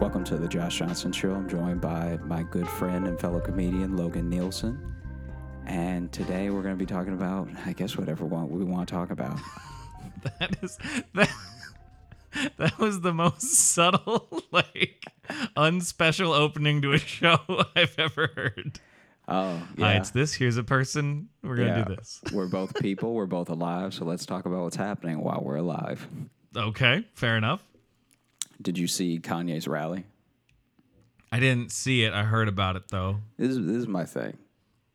Welcome to the Josh Johnson Show. I'm joined by my good friend and fellow comedian Logan Nielsen. And today we're going to be talking about, I guess, whatever we want to talk about. That is that. That was the most subtle, like, unspecial opening to a show I've ever heard. Oh, Hi, yeah. it's this. Here's a person. We're gonna Yeah. do this. we're both people. We're both alive. So let's talk about what's happening while we're alive. Okay, fair enough. Did you see Kanye's rally? I didn't see it. I heard about it though. This is, this is my thing.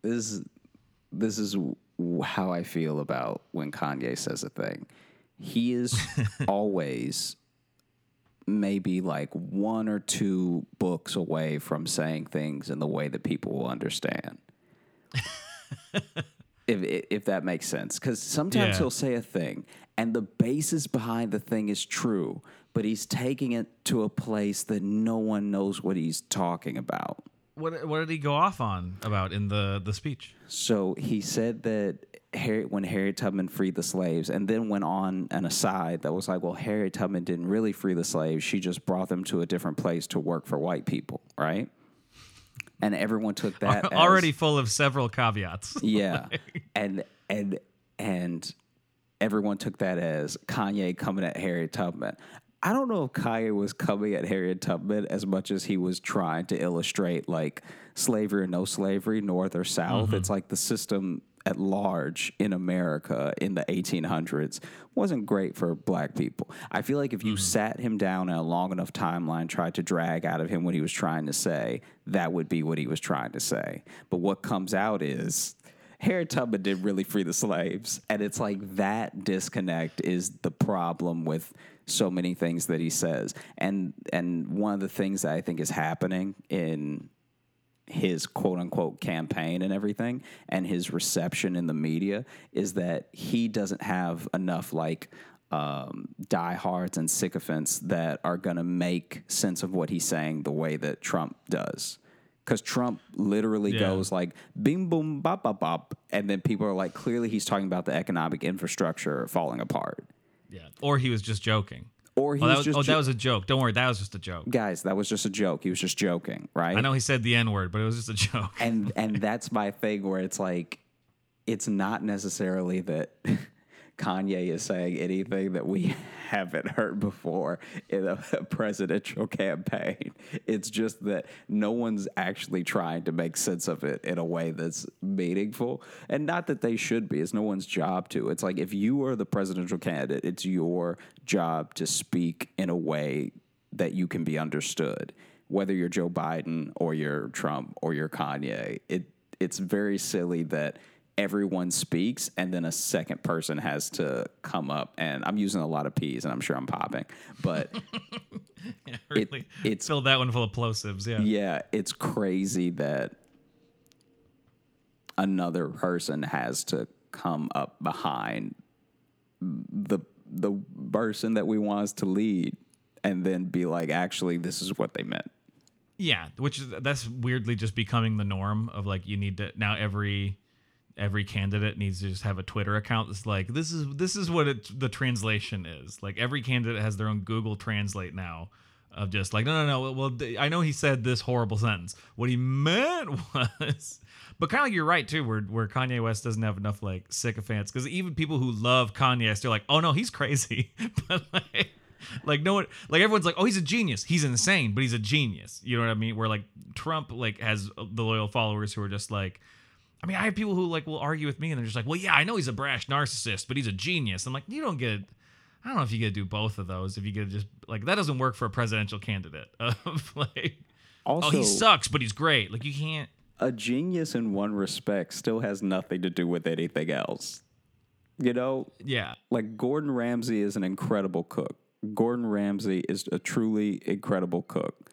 This is this is how I feel about when Kanye says a thing. He is always maybe like one or two books away from saying things in the way that people will understand. if if that makes sense, because sometimes Yeah. he'll say a thing and the basis behind the thing is true, but he's taking it to a place that no one knows what he's talking about. What What did he go off on about in the the speech? So he said that Harry, when Harriet Tubman freed the slaves, and then went on an aside that was like, well, Harriet Tubman didn't really free the slaves. She just brought them to a different place to work for white people, right? And everyone took that as- Already full of several caveats. yeah, and and and everyone took that as Kanye coming at Harriet Tubman. I don't know if Kanye was coming at Harriet Tubman as much as he was trying to illustrate like slavery or no slavery, North or South. Mm-hmm. It's like the system at large in America in the 1800s wasn't great for black people. I feel like if you mm-hmm. sat him down in a long enough timeline, tried to drag out of him what he was trying to say, that would be what he was trying to say. But what comes out is Harriet Tubman did really free the slaves. And it's like that disconnect is the problem with so many things that he says. And and one of the things that I think is happening in his quote unquote campaign and everything and his reception in the media is that he doesn't have enough like um, diehards and sycophants that are going to make sense of what he's saying the way that Trump does. Because Trump literally Yeah. goes like bing boom bop bop bop, and then people are like, clearly he's talking about the economic infrastructure falling apart, Yeah. Or he was just joking. or he Oh, that was, just oh, jo- that was a joke. Don't worry, that was just a joke. guys. That was just a joke. He was just joking, right? I know he said the N word, but it was just a joke. and and that's my thing where it's like it's not necessarily that Kanye is saying anything that we haven't heard before in a presidential campaign. It's just that no one's actually trying to make sense of it in a way that's meaningful. And not that they should be, it's no one's job to. It's like if you are the presidential candidate, it's your job to speak in a way that you can be understood. Whether you're Joe Biden or you're Trump or you're Kanye, it it's very silly that everyone speaks and then a second person has to come up and I'm using a lot of P's and I'm sure I'm popping, but Yeah, really. it's- Filled that one full of plosives. Yeah. yeah, it's crazy that another person has to come up behind the the person that we want us to lead and then be like actually this is what they meant. Yeah, which is that's weirdly just becoming the norm of like you need to now every every candidate needs to just have a Twitter account that's like this is this is what it, the translation is. Like every candidate has their own Google Translate now of just like no no no well I know he said this horrible sentence. What he meant was but kind of like you're right too where where Kanye West doesn't have enough like sycophants cuz even people who love Kanye are still like oh no he's crazy. but like like no one like everyone's like oh he's a genius he's insane but he's a genius you know what i mean where like trump like has the loyal followers who are just like i mean i have people who like will argue with me and they're just like well yeah i know he's a brash narcissist but he's a genius i'm like you don't get i don't know if you get to do both of those if you get to just like that doesn't work for a presidential candidate of like Also, oh he sucks but he's great like you can't a genius in one respect still has nothing to do with anything else. You know, yeah like Gordon Ramsay is an incredible cook. Gordon Ramsay is a truly incredible cook.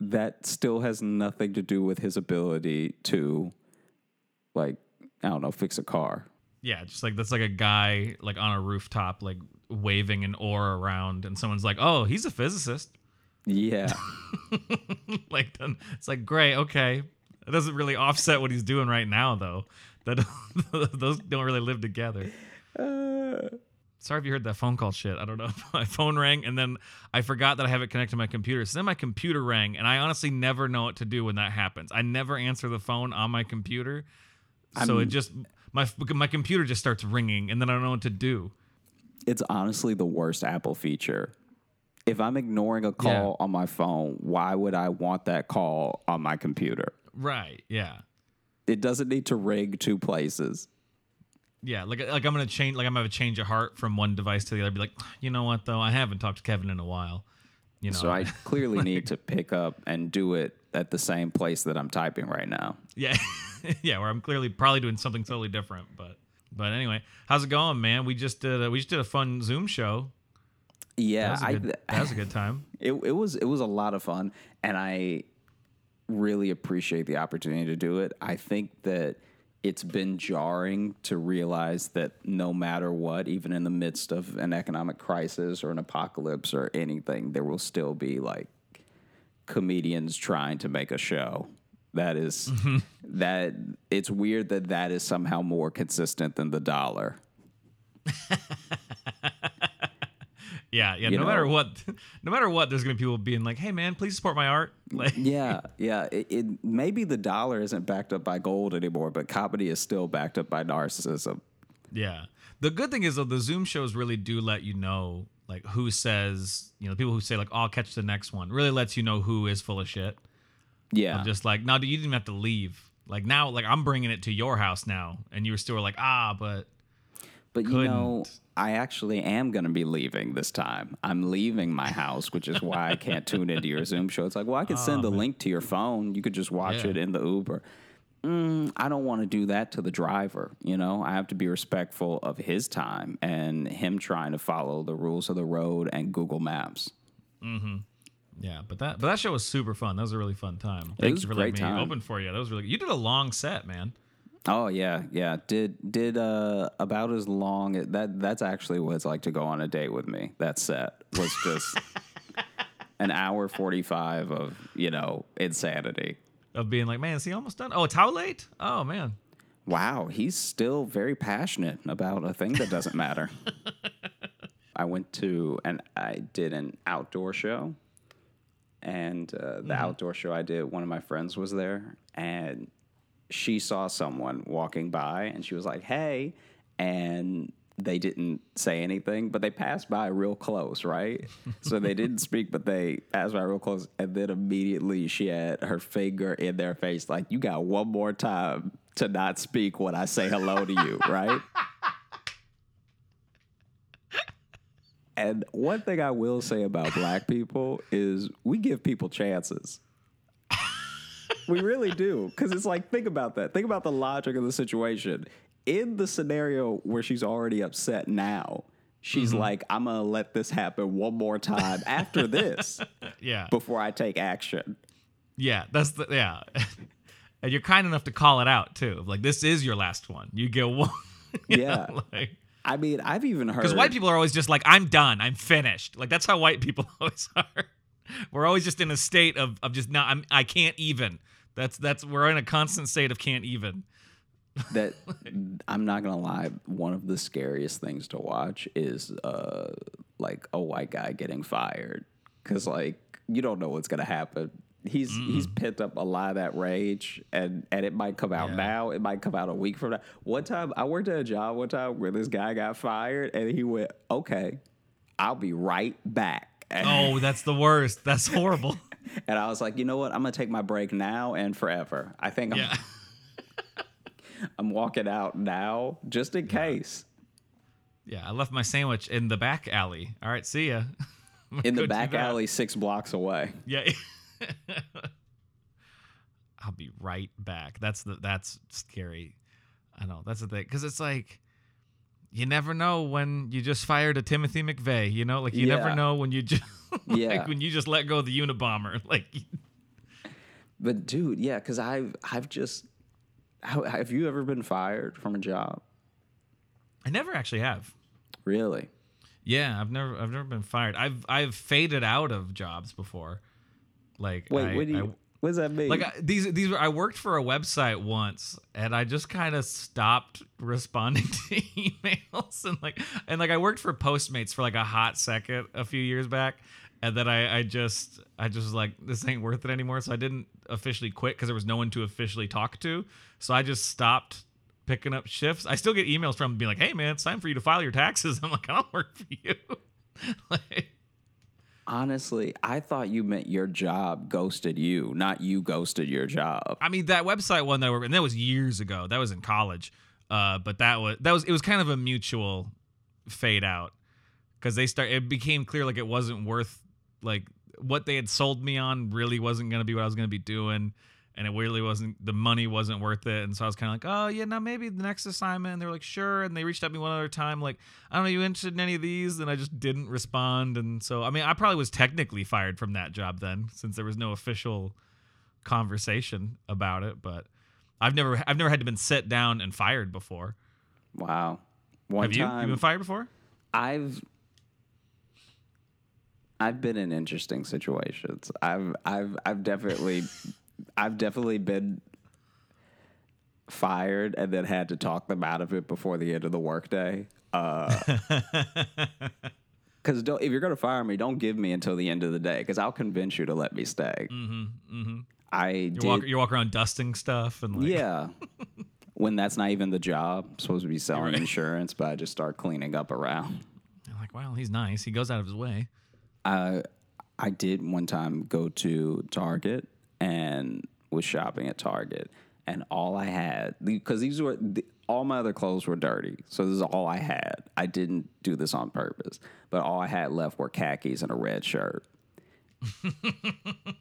That still has nothing to do with his ability to, like, I don't know, fix a car. yeah just like that's like a guy like on a rooftop like waving an oar around and someone's like oh he's a physicist Yeah. like then it's like great okay it doesn't really offset what he's doing right now though that those don't really live together Uh, Sorry if you heard that phone call shit. I don't know. my phone rang and then I forgot that I have it connected to my computer. So then my computer rang and I honestly never know what to do when that happens. I never answer the phone on my computer. So it just my my computer just starts ringing and then I don't know what to do. It's honestly the worst Apple feature. If I'm ignoring a call Yeah. on my phone, why would I want that call on my computer? Right. Yeah. It doesn't need to ring two places. Yeah, like like I'm gonna change like I'm gonna change a heart from one device to the other. Be like, you know what though, I haven't talked to Kevin in a while. You know, So I clearly need to pick up and do it at the same place that I'm typing right now. yeah, yeah, where I'm clearly probably doing something totally different. But but anyway, how's it going, man? We just did a, we just did a fun Zoom show. That Yeah, was a I, good, that was a good time. it, it was it was a lot of fun and i really appreciate the opportunity to do it i think that it's been jarring to realize that no matter what even in the midst of an economic crisis or an apocalypse or anything there will still be like comedians trying to make a show. That is- mm-hmm. that it's weird that that is somehow more consistent than the dollar Yeah, yeah. You no matter what, no matter what, there's gonna be people being like, "Hey, man, please support my art." Like, Yeah, yeah. It, it maybe the dollar isn't backed up by gold anymore, but comedy is still backed up by narcissism. Yeah. The good thing is though the Zoom shows really do let you know like who says, you know, people who say like "Oh, I'll catch the next one really lets you know who is full of shit. Yeah, I'm just like, no, dude, you didn't even have to leave. Like now, like I'm bringing it to your house now, and you were still like, ah, but but you know. I actually am going to be leaving this time. I'm leaving my house, which is why I can't tune into your Zoom show. It's like, well, I could send the link to your phone. You could just watch Yeah. it in the Uber. Mm, I don't want to do that to the driver. You know, I have to be respectful of his time and him trying to follow the rules of the road and Google Maps. yeah, but that but that show was super fun. That was a really fun time. Thank you for letting me time. open for you. That was really. You did a long set, man. Oh yeah, yeah. Did did uh about as long that that's actually what it's like to go on a date with me. That set was just an hour forty five of you know insanity. Of being like, man, is he almost done? Oh, it's how late? Oh man. Wow, he's still very passionate about a thing that doesn't matter. I went to and I did an outdoor show, and uh, the outdoor show I did, one of my friends was there, and she saw someone walking by, and she was like, "Hey," and they didn't say anything, but they passed by real close, right? so they didn't speak, but they passed by real close, and then immediately she had her finger in their face, like, "You got one more time to not speak when I say hello to you," right? And one thing I will say about black people is we give people chances. We really do. Because it's like, think about that. Think about the logic of the situation. In the scenario where she's already upset now, she's mm-hmm. like, I'm going to let this happen one more time after this Yeah. before I take action. Yeah, that's the yeah. and you're kind enough to call it out too. Like this is your last one. You get one. you Yeah. know, like I mean, I've even heard. because white people are always just like, I'm done. I'm finished. Like that's how white people always are. We're always just in a state of of just not. I'm. I can't even. That's that's. We're in a constant state of can't even. that I'm not gonna lie, one of the scariest things to watch is uh like a white guy getting fired because like you don't know what's gonna happen. He's he's pent up a lot of that rage and and it might come out Yeah. now. It might come out a week from now. One time I worked at a job one time where this guy got fired and he went, "Okay, I'll be right back." Oh, that's the worst. That's horrible. And I was like, you know what? I'm gonna take my break now and forever. I think I'm yeah. I'm walking out now just in case. Yeah. I left my sandwich in the back alley. All right. See ya. In the back alley, six blocks away. Yeah. I'll be right back. That's the that's scary. I know that's the thing because it's like you never know when you just fired a Timothy McVeigh. You know, like you Yeah. never know when you just like Yeah. when you just let go of the Unabomber. Like But dude, yeah, because I've I've just how, have you ever been fired from a job? I never actually have. Really? Yeah, I've never I've never been fired. I've I've faded out of jobs before. Like Wait, I, what do you I- what does that mean? Like I- these these were I worked for a website once and I just kind of stopped responding to emails and like and like I worked for Postmates for like a hot second a few years back and then I I just I just was like this ain't worth it anymore so I didn't officially quit cuz there was no one to officially talk to so I just stopped picking up shifts. I still get emails from being like, "Hey man, it's time for you to file your taxes." I'm like, "I don't work for you." like, Honestly, I thought you meant your job ghosted you, not you ghosted your job. I mean, that website one that and that was years ago. That was in college. Uh, but that was that was it was kind of a mutual fade out because they start. It became clear like it wasn't worth like what they had sold me on really wasn't going to be what I was going to be doing, and it really wasn't. The money wasn't worth it, and so I was kind of like, oh yeah, now maybe the next assignment. And they were like, sure, and they reached out to me one other time, like, I don't know, you interested in any of these? And I just didn't respond, and so I mean, I probably was technically fired from that job then, since there was no official conversation about it, but I've never I've never had to been set down and fired before. Wow. One Have you? time, You been fired before? I've I've been in interesting situations. I've I've I've definitely I've definitely been fired and then had to talk them out of it before the end of the workday. Uh, Because if you're gonna fire me, don't give me until the end of the day, because I'll convince you to let me stay. Mm-hmm. Mm-hmm. I You did, walk you walk around dusting stuff and like yeah. when that's not even the job, I'm supposed to be selling right. insurance, but I just start cleaning up around. you're like, wow, he's nice. He goes out of his way. I I did one time go to Target and was shopping at Target, and all I had because these were the, all my other clothes were dirty, so this is all I had. I didn't do this on purpose, but all I had left were khakis and a red shirt.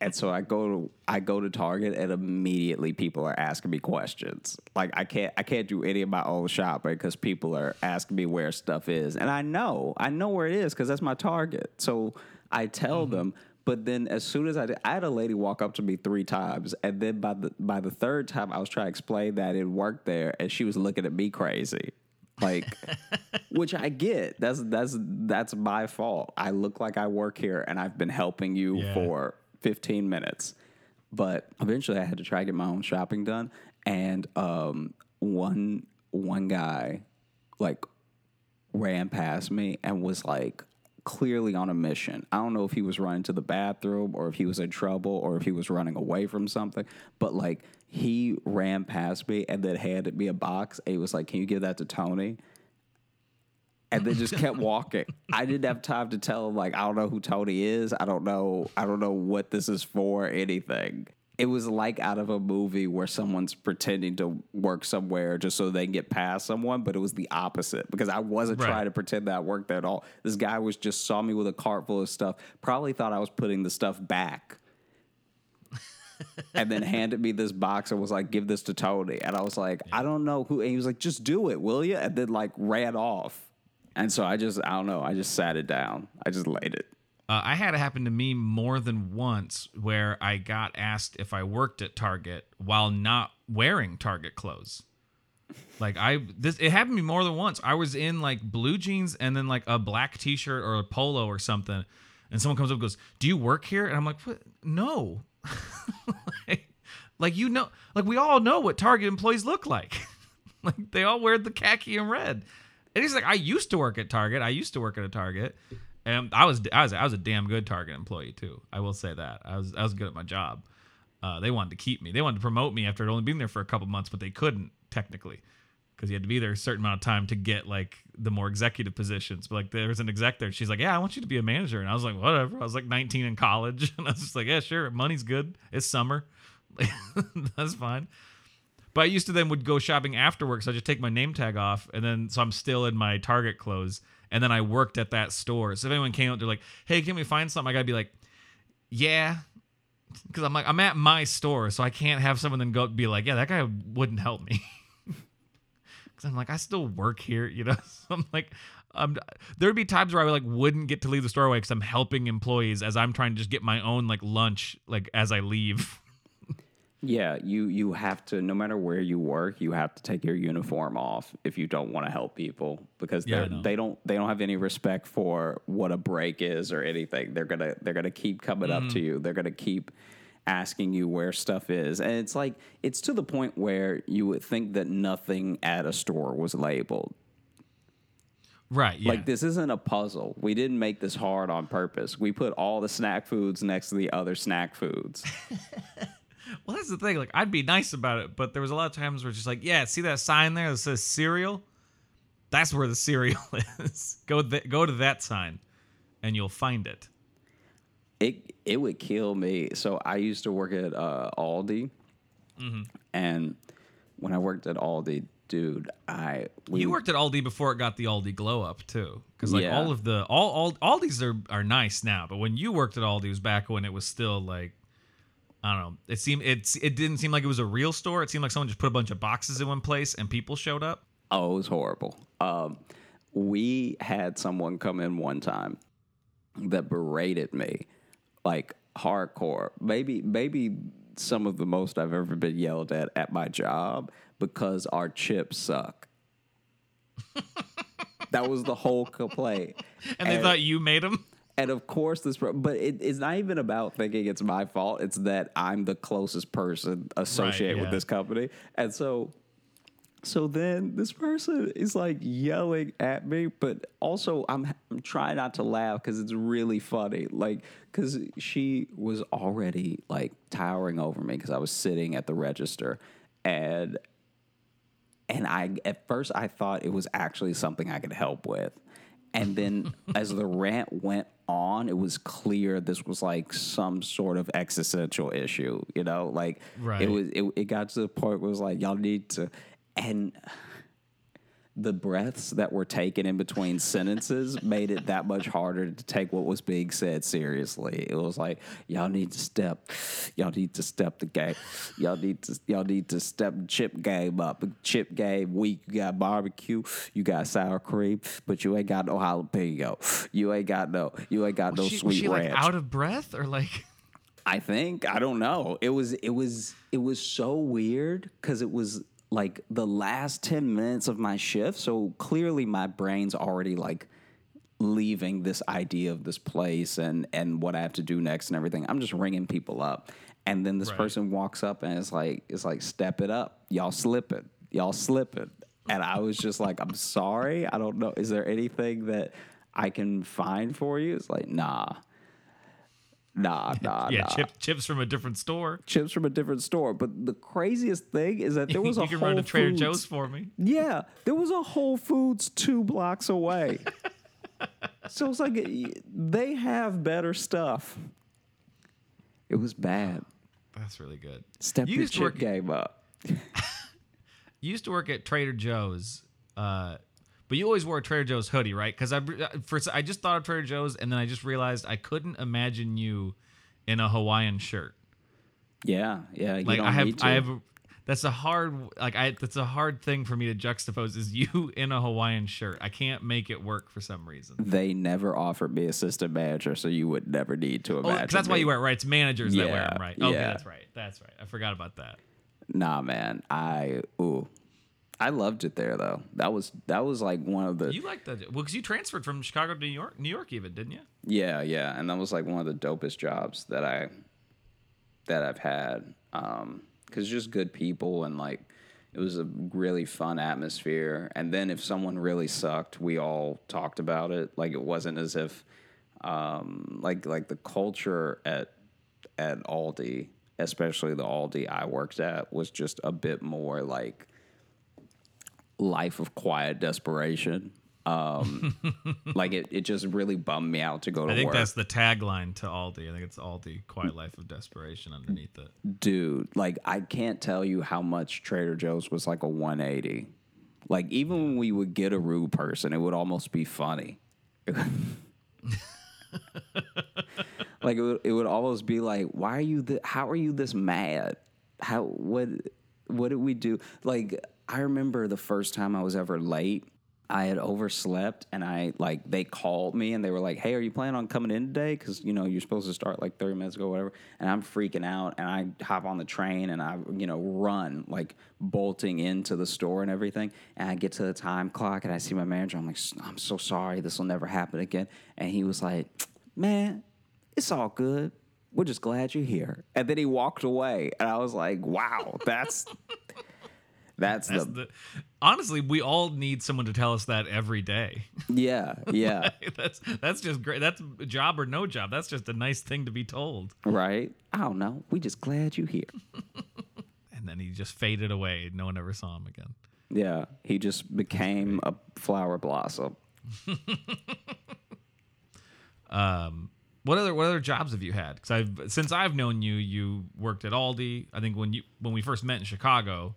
and so I go to I go to Target and immediately people are asking me questions. Like I can't I can't do any of my own shopping because people are asking me where stuff is, and I know I know where it is because that's my Target. So I tell mm-hmm. them, but then as soon as I did, I had a lady walk up to me three times, and then by the by the third time I was trying to explain that it worked there, and she was looking at me crazy. Like, which I get. That's that's that's my fault. I look like I work here, and I've been helping you Yeah. for 15 minutes. But eventually, I had to try to get my own shopping done, and um, one one guy like ran past me and was like clearly on a mission. I don't know if he was running to the bathroom or if he was in trouble or if he was running away from something, but like he ran past me and then handed me a box. And he was like, Can you give that to Tony? And then just kept walking. I didn't have time to tell him, like, I don't know who Tony is. I don't know. I don't know what this is for, anything. It was like out of a movie where someone's pretending to work somewhere just so they can get past someone, but it was the opposite because I wasn't Right. trying to pretend that I worked there at all. This guy was just saw me with a cart full of stuff, probably thought I was putting the stuff back. and then handed me this box and was like, "Give this to Tony." And I was like, "I don't know who." And he was like, "Just do it, will you?" And then like ran off. And so I just, I don't know. I just sat it down. I just laid it. Uh, I had it happen to me more than once where I got asked if I worked at Target while not wearing Target clothes. Like I this it happened to me more than once. I was in like blue jeans and then like a black t-shirt or a polo or something and someone comes up and goes, "Do you work here?" And I'm like, "What? No." like, like you know, like we all know what Target employees look like. like they all wear the khaki and red. And he's like, I used to work at Target. I used to work at a Target. And I was I was I was a damn good Target employee too. I will say that. I was I was good at my job. Uh, they wanted to keep me. They wanted to promote me after I'd only been there for a couple months, but they couldn't technically because you had to be there a certain amount of time to get like the more executive positions. But like there was an exec there. She's like, "Yeah, I want you to be a manager," and I was like, "Whatever." I was like 19 in college, and I was just like, "Yeah, sure. Money's good. It's summer. That's fine." But I used to then would go shopping after work, so I just take my name tag off, and then so I'm still in my Target clothes, and then I worked at that store. So if anyone came up, they're like, "Hey, can we find something?" I gotta be like, "Yeah," because I'm like I'm at my store, so I can't have someone then go be like, "Yeah, that guy wouldn't help me," because I'm like I still work here, you know. So I'm like. Um, there would be times where I would, like wouldn't get to leave the store away because I'm helping employees as I'm trying to just get my own like lunch like as I leave. Yeah, you you have to. No matter where you work, you have to take your uniform off if you don't want to help people because Yeah, they don't they don't have any respect for what a break is or anything. They're gonna they're gonna keep coming up Mm-hmm. to you. They're gonna keep asking you where stuff is. And it's like, it's to the point where you would think that nothing at a store was labeled. Right. Yeah. Like, this isn't a puzzle. We didn't make this hard on purpose. We put all the snack foods next to the other snack foods. well, that's the thing. Like, I'd be nice about it, but there was a lot of times where it's just like, yeah, see that sign there that says cereal? That's where the cereal is. go th- go to that sign, and you'll find it. It it would kill me. So I used to work at uh, Aldi, and when I worked at Aldi, dude, I we, You worked at Aldi before it got the Aldi glow up too, because like Yeah. all of the all all Aldis are are nice now, but when you worked at Aldi it was back when it was still like I don't know. It seemed it's it didn't seem like it was a real store. It seemed like someone just put a bunch of boxes in one place and people showed up. Oh, it was horrible. Um, we had someone come in one time that berated me like hardcore. Maybe, maybe some of the most I've ever been yelled at at my job because our chips suck. that was the whole complaint. And they thought you made them. And of course, this, pro- but it, it's not even about thinking it's my fault. It's that I'm the closest person associated yeah. with this company. And so, so then this person is like yelling at me, but also I'm, I'm trying not to laugh because it's really funny. Like, because she was already like towering over me because I was sitting at the register. And and I at first I thought it was actually something I could help with. And then as the rant went on, it was clear this was like some sort of existential issue, you know? Like Right. it was it, it got to the point where it was like y'all need to and the breaths that were taken in between sentences made it that much harder to take what was being said seriously. It was like y'all need to step, y'all need to step the game, y'all need to y'all need to step the chip game up. Chip game week, you got barbecue, you got sour cream, but you ain't got no jalapeno. You ain't got no, you ain't got no Was she, sweet was she like out of breath or like I think I don't know. It was it was it was so weird because it was like the last ten minutes of my shift. So clearly my brain's already like leaving this idea of this place and and what I have to do next and everything. I'm just ringing people up, and then this Right. person walks up and it's like it's like step it up, y'all slip it. y'all slip it. and I was just like I'm sorry, I don't know. Is there anything that I can find for you? It's like nah. Nah, nah, yeah, nah chip, chips from a different store. chips from a different store. But the craziest thing is that there was a you can Whole run to Trader Foods- Joe's for me. Yeah, there was a Whole Foods two blocks away. so it's like they have better stuff. It was bad. That's really good. Step You your chip work- game up. You used to work at Trader Joe's, uh, but you always wore a Trader Joe's hoodie, right? Because I first I just thought of Trader Joe's, and then I just realized I couldn't imagine you in a Hawaiian shirt. Yeah, yeah. You Like I have. I have. That's a hard, like I. That's a hard thing for me to juxtapose. Is you in a Hawaiian shirt? I can't make it work for some reason. They never offered me assistant manager, so you would never need to Oh, imagine. 'cause that's why you wear it, right? It's managers that wear them, right? Okay, yeah. that's right. That's right. I forgot about that. Nah, man. I ooh, I loved it there though. That was that was like one of the You like that? Well, because you transferred from Chicago to New York, New York, even didn't you? Yeah, yeah, and that was like one of the dopest jobs that I that I've had. Um, cause just good people and like it was a really fun atmosphere. And then if someone really sucked, we all talked about it. Like it wasn't as if um, like like the culture at at Aldi, especially the Aldi I worked at, was just a bit more like life of quiet desperation. Um, like it, it just really bummed me out to go to work. I think work. that's the tagline to Aldi. I think it's Aldi, Quiet Life of Desperation underneath it. dude, like I can't tell you how much Trader Joe's was like a 180. Like even when we would get a rude person, it would almost be funny. like it would, it would almost be like, why are you? Th- how are you this mad? How what what did we do? Like I remember the first time I was ever late. I had overslept and I like they called me and they were like, "Hey, are you planning on coming in today? Because you know you're supposed to start like 30 minutes ago, whatever." And I'm freaking out and I hop on the train and I you know run like bolting into the store and everything. And I get to the time clock and I see my manager. I'm like, "I'm so sorry, this will never happen again." And he was like, "Man, it's all good. we're just glad you're here. And then he walked away, and I was like, wow, that's that's, That's the, the, honestly, we all need someone to tell us that every day. yeah yeah that's that's just great. That's job or no job. That's just a nice thing to be told. right. I don't know. We just glad you here. And then he just faded away. No one ever saw him again. Yeah, he just became a flower blossom. Um, what other what other jobs have you had? Because I've since I've known you, you worked at Aldi. I think when you when we first met in Chicago,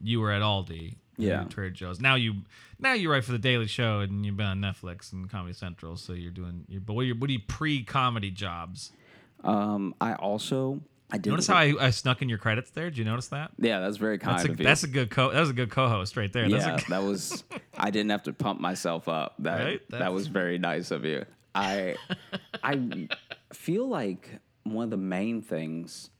you were at Aldi. Yeah. you Trader Joe's. Now you now you write for the Daily Show and you've been on Netflix and Comedy Central. So you're doing. you but what are your what are your pre comedy jobs? Um, I also I did Notice how I, I snuck in your credits there. Did you notice that? yeah, that's very kind That's a, of you. that's a good co. That was a good co-host right there. That's yeah, a, that was. I didn't have to pump myself up. That Right? that was very nice of you. I I feel like one of the main things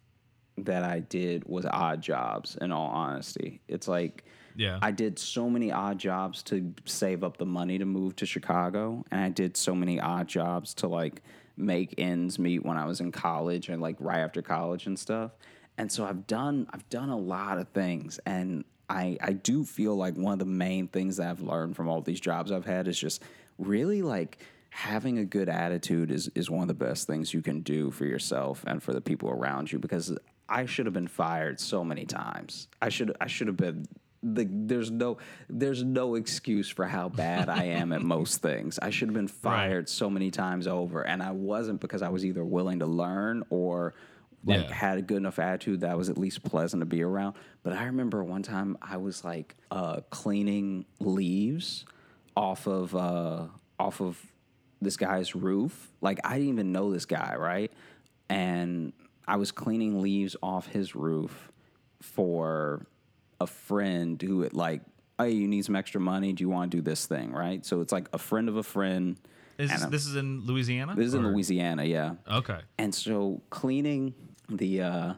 that I did was odd jobs. In all honesty, it's like yeah. I did so many odd jobs to save up the money to move to Chicago, and I did so many odd jobs to like make ends meet when I was in college and like right after college and stuff. And so I've done I've done a lot of things, and I I do feel like one of the main things that I've learned from all these jobs I've had is just really like having a good attitude is is one of the best things you can do for yourself and for the people around you because I should have been fired so many times. I should I should have been the, there's no there's no excuse for how bad I am at most things. I should have been fired so many times over and I wasn't because I was either willing to learn or like Yeah. had a good enough attitude that was at least pleasant to be around. But I remember one time I was like uh, cleaning leaves off of uh, off of this guy's roof. Like I didn't even know this guy, right? And I was cleaning leaves off his roof for a friend who had like, hey, you need some extra money? Do you want to do this thing, right? So it's like a friend of a friend. is this, this is in Louisiana? This is in Louisiana, yeah. Okay. And so cleaning the uh,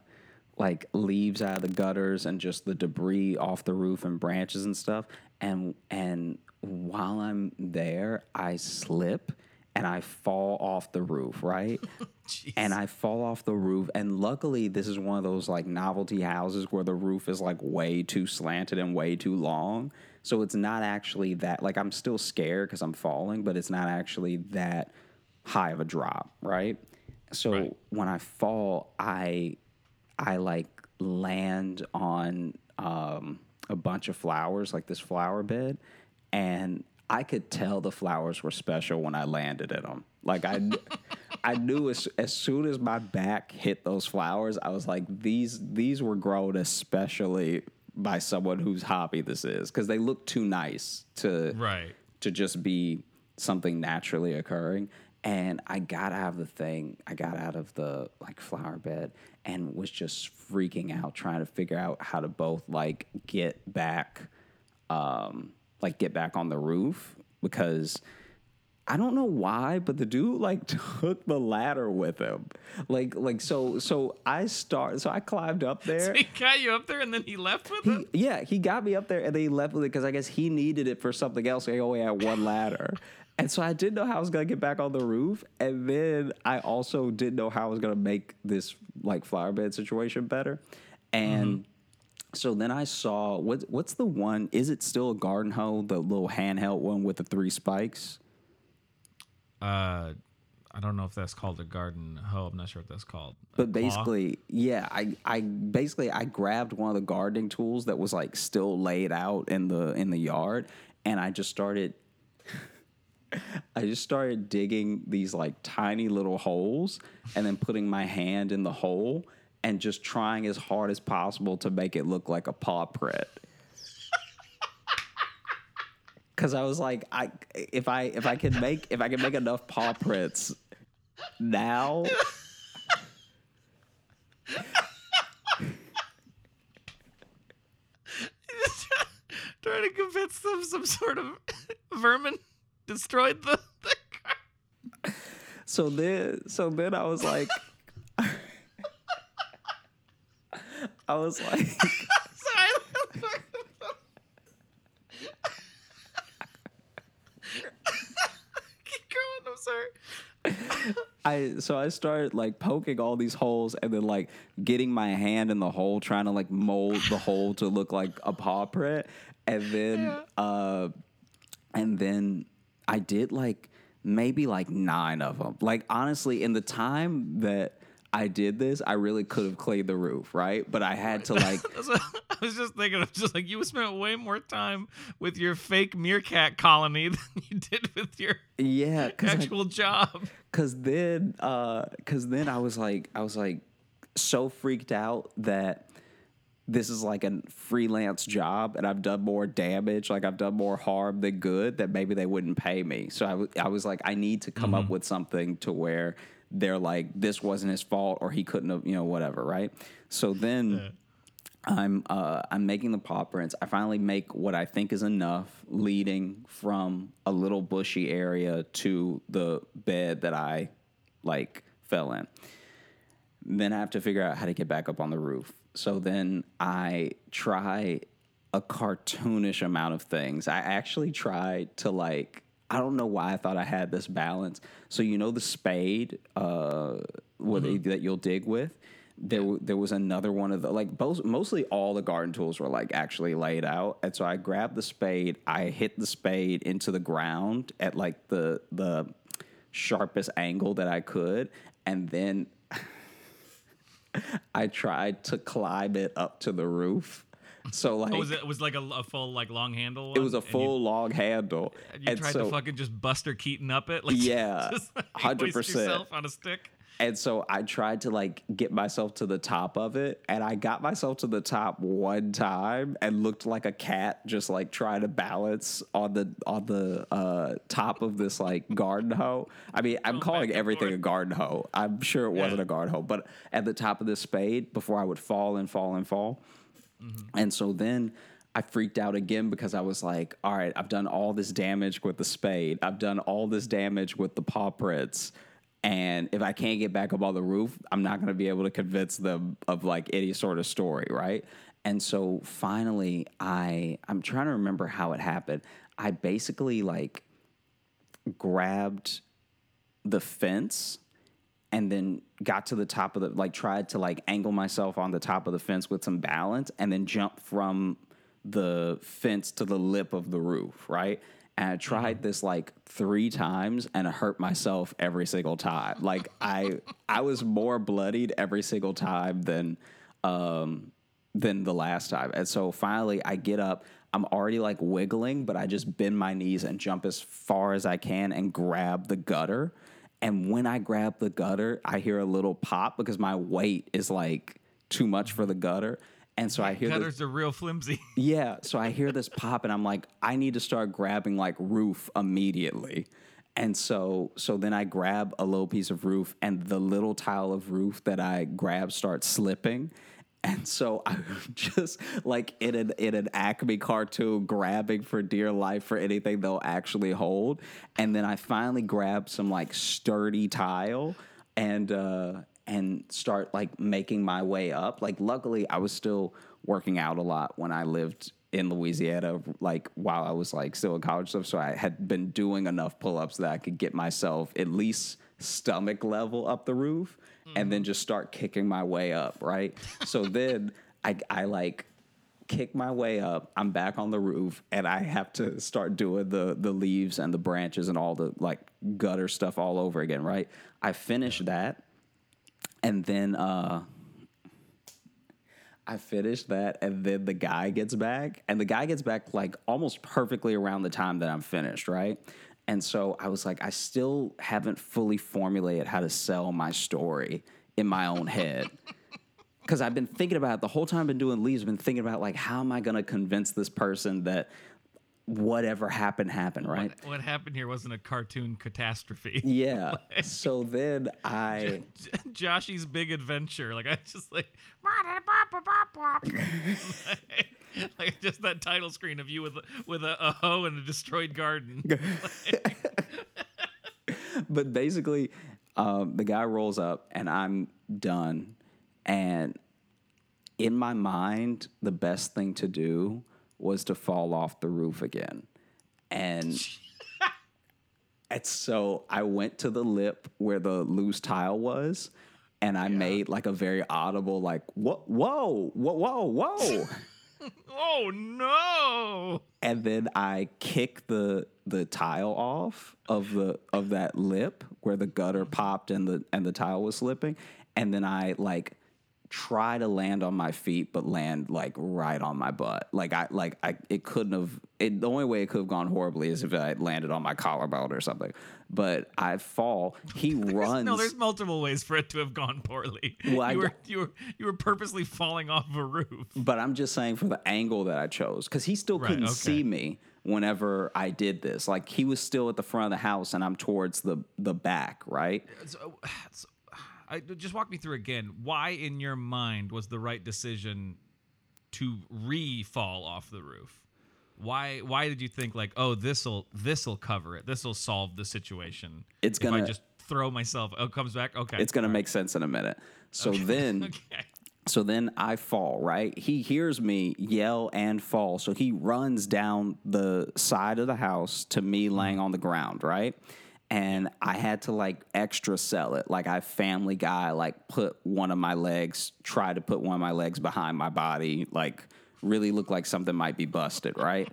like leaves out of the gutters and just the debris off the roof and branches and stuff. And and while I'm there, I slip and I fall off the roof, right? and I fall off the roof. And luckily, this is one of those like novelty houses where the roof is like way too slanted and way too long. So it's not actually that, like, I'm still scared because I'm falling, but it's not actually that high of a drop, right? So Right. when I fall, I, I like land on um, a bunch of flowers, like this flower bed, and I could tell the flowers were special when I landed in them. Like I, I knew as, as soon as my back hit those flowers, I was like, these these were grown especially by someone whose hobby this is because they look too nice to Right. to just be something naturally occurring. And I got out of the thing, I got out of the like flower bed and was just freaking out trying to figure out how to both like get back um like get back on the roof because I don't know why, but the dude like took the ladder with him. Like like so so I start so I climbed up there. He got you up there and then he left with it? He, yeah, he got me up there and then he left with it because I guess he needed it for something else. He only had one ladder. And so I didn't know how I was gonna get back on the roof. And then I also didn't know how I was gonna make this like flower bed situation better. And mm-hmm. So then I saw what what's the one? Is it still a garden hoe, the little handheld one with the three spikes? Uh, I don't know if that's called a garden hoe. I'm not sure what that's called. But basically, yeah, I, I basically I grabbed one of the gardening tools that was like still laid out in the in the yard, and I just started. I just started digging these like tiny little holes, and then putting my hand in the hole and just trying as hard as possible to make it look like a paw print. Cause I was like, I if I if I can make if I can make enough paw prints now. trying to convince them some sort of vermin destroyed the. the car. So then, so then I was like, I was like, Sorry. Keep going. I'm sorry. I so I started like poking all these holes and then like getting my hand in the hole, trying to like mold the hole to look like a paw print, and then Yeah. uh, and then I did like maybe like nine of them. Like honestly, in the time that I did this, I really could have cleaned the roof, right? But I had to like I was just thinking of just like you spent way more time with your fake meerkat colony than you did with your yeah, actual job. Cause then, uh, cause then I was like, I was like, so freaked out that this is like a freelance job, and I've done more damage, like I've done more harm than good, that maybe they wouldn't pay me. So I I was like, I need to come up with something to where they're like, this wasn't his fault, or he couldn't have, you know, whatever, right? So then. I'm uh, I'm making the paw prints. I finally make what I think is enough, leading from a little bushy area to the bed that I like fell in. Then I have to figure out how to get back up on the roof. So then I try a cartoonish amount of things. I actually tried to like I don't know why I thought I had this balance. So you know the spade uh, what they- that you'll dig with. There, w- there was another one of the like both, mostly all the garden tools were like actually laid out, and so I grabbed the spade. I hit the spade into the ground at like the the sharpest angle that I could, and then I tried to climb it up to the roof. So like Oh, was it was like a, a full like long handle? it was a? And you- full long handle. And you, and tried so, to fucking just Buster Keaton up it, like Yeah, just, like, 100%. hoist on a stick. And so I tried to like get myself to the top of it, and I got myself to the top one time and looked like a cat, just like trying to balance on the on the uh, top of this like garden hoe. I mean, I'm Going calling everything a garden hoe. I'm sure it wasn't a garden hoe, but at the top of this spade, before I would fall and fall and fall, Mm-hmm. and so then I freaked out again because I was like, all right, I've done all this damage with the spade. I've done all this damage with the paw prints. And if I can't get back up on the roof, I'm not going to be able to convince them of like any sort of story, right? And so finally, I I'm trying to remember how it happened. I basically like grabbed the fence and then got to the top of the like tried to like angle myself on the top of the fence with some balance and then jump from the fence to the lip of the roof right and i tried this like three times and i hurt myself every single time like i i was more bloodied every single time than um than the last time. And so finally I get up. I'm already like wiggling, but I just bend my knees and jump as far as I can and grab the gutter. And when I grab the gutter, I hear a little pop because my weight is like too much for the gutter. And so I hear this, Gutters are real flimsy. yeah, so I hear this pop and I'm like, I need to start grabbing like roof immediately. And so so then I grab a little piece of roof and the little tile of roof that I grab starts slipping. And so I'm just like in an in an Acme cartoon grabbing for dear life for anything they'll actually hold. And then I finally grab some like sturdy tile and uh and start like making my way up. Like luckily I was still working out a lot when I lived in Louisiana, like while I was like still in college stuff. So I had been doing enough pull-ups that I could get myself at least stomach level up the roof and then just start kicking my way up, right? so then I I like kick my way up. I'm back on the roof, and I have to start doing the the leaves and the branches and all the like gutter stuff all over again. Right? I finish that, and then uh, I finish that, and then the guy gets back, and the guy gets back like almost perfectly around the time that I'm finished. Right? And so I was like, I still haven't fully formulated how to sell my story in my own head because I've been thinking about it the whole time I've been doing leaves. I've been thinking about like how am I going to convince this person that whatever happened happened, right? What, what happened here wasn't a cartoon catastrophe. Yeah. so then I Joshy's big adventure. Like I just like like just that title screen of you with with a, a hoe and a destroyed garden. but basically, um, the guy rolls up and I'm done. And in my mind, the best thing to do was to fall off the roof again. And And so I went to the lip where the loose tile was, and I made like a very audible, like, whoa, whoa, whoa, whoa, whoa. Oh no! and then I kick the the tile off of the of that lip where the gutter popped and the and the tile was slipping, and then I like try to land on my feet but land like right on my butt like i like i it couldn't have it the only way it could have gone horribly is if i landed on my collarbone or something but i fall he runs No, there's multiple ways for it to have gone poorly. Well, you were you were you were purposely falling off a roof. But I'm just saying for the angle that I chose, because he still Right, couldn't okay. see me whenever I did this. Like he was still at the front of the house, and I'm towards the the back, right? So, so, I, just walk me through again. Why, in your mind, was the right decision to re-fall off the roof? Why? Why did you think like, oh, this'll this'll cover it. This'll solve the situation. It's if I gonna- just throw myself. Oh, comes back. Okay, It's gonna all make sense in a minute. So then. Okay. so then I fall, right? He hears me yell and fall, so he runs down the side of the house to me laying mm-hmm. on the ground, right? And I had to like extra sell it. Like I family guy, like put one of my legs, try to put one of my legs behind my body, like really look like something might be busted, right?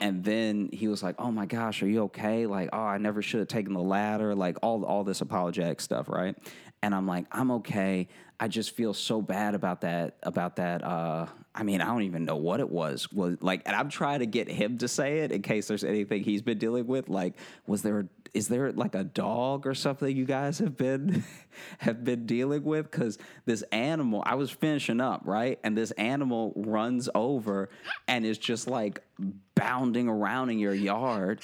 And then he was like, "Oh my gosh, are you okay?" Like, "Oh, I never should have taken the ladder." Like all all this apologetic stuff, right? And I'm like, "I'm okay. I just feel so bad about that about that uh I mean, I don't even know what it was. Was like and I'm trying to get him to say it in case there's anything he's been dealing with. Like, was there is there like a dog or something you guys have been have been dealing with cuz this animal, I was finishing up, right? And this animal runs over and is just like bounding around in your yard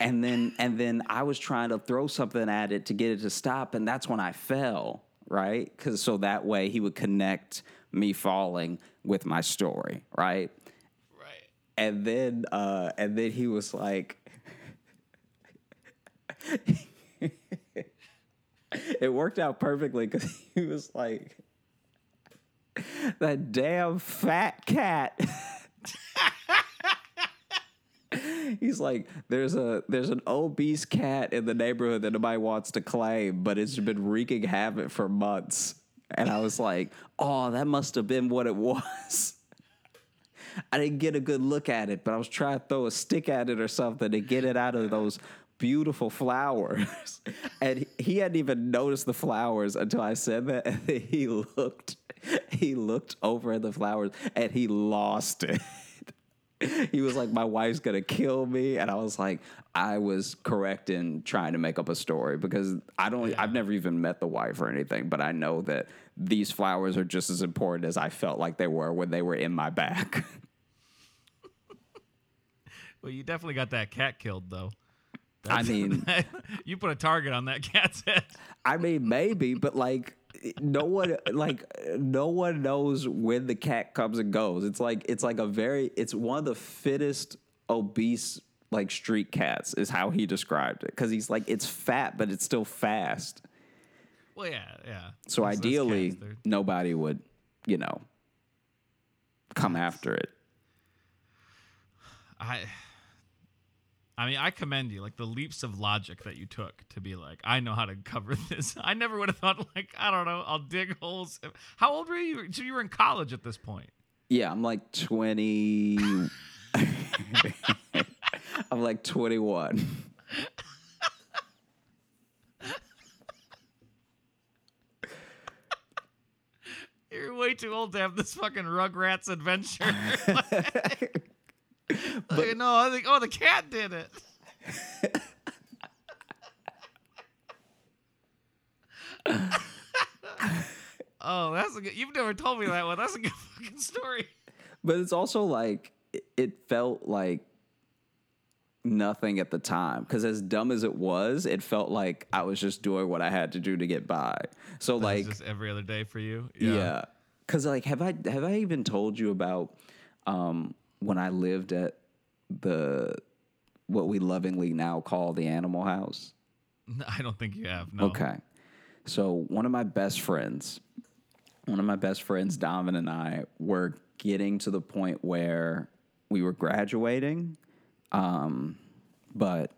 and then and then I was trying to throw something at it to get it to stop, and that's when I fell, right? Because so that way he would connect me falling with my story, right? Right. And then uh, and then he was like, it worked out perfectly because he was like, that damn fat cat. He's like, there's a there's an obese cat in the neighborhood that nobody wants to claim, but it's been wreaking havoc for months. And I was like, oh, that must have been what it was. I didn't get a good look at it, but I was trying to throw a stick at it or something to get it out of those beautiful flowers. And he hadn't even noticed the flowers until I said that. And then he looked, he looked over at the flowers and he lost it. He was like, My wife's gonna kill me. And I was like, I was correct in trying to make up a story because I don't I've never even met the wife or anything, but I know that these flowers are just as important as I felt like they were when they were in my back. Well, you definitely got that cat killed though. I mean, you put a target on that cat's head. I mean, maybe, but like, no one, like, no one knows when the cat comes and goes. It's like, it's like a very, it's one of the fittest obese like street cats is how he described it because he's like, it's fat, but it's still fast. Well, yeah, yeah. So That's- that's ideally, cats. Nobody would, you know, come after it. I I mean, I commend you, like the leaps of logic that you took to be like, I know how to cover this. I never would have thought, like, I don't know, I'll dig holes. How old were you? So you were in college at this point. Yeah, I'm like 20. I'm like 21. You're way too old to have this fucking Rugrats adventure. But, like, no, I think, oh, the cat did it. oh, that's a good. You've never told me that one. That's a good fucking story. But it's also like it- felt like nothing at the time because as dumb as it was, it felt like I was just doing what I had to do to get by. So like, just every other day for you. yeah, because like, have I have I even told you about um, when I lived at the what we lovingly now call the Animal House? I don't think you have. No. Okay. So one of my best friends, one of my best friends, Domin and I were getting to the point where we were graduating, um, but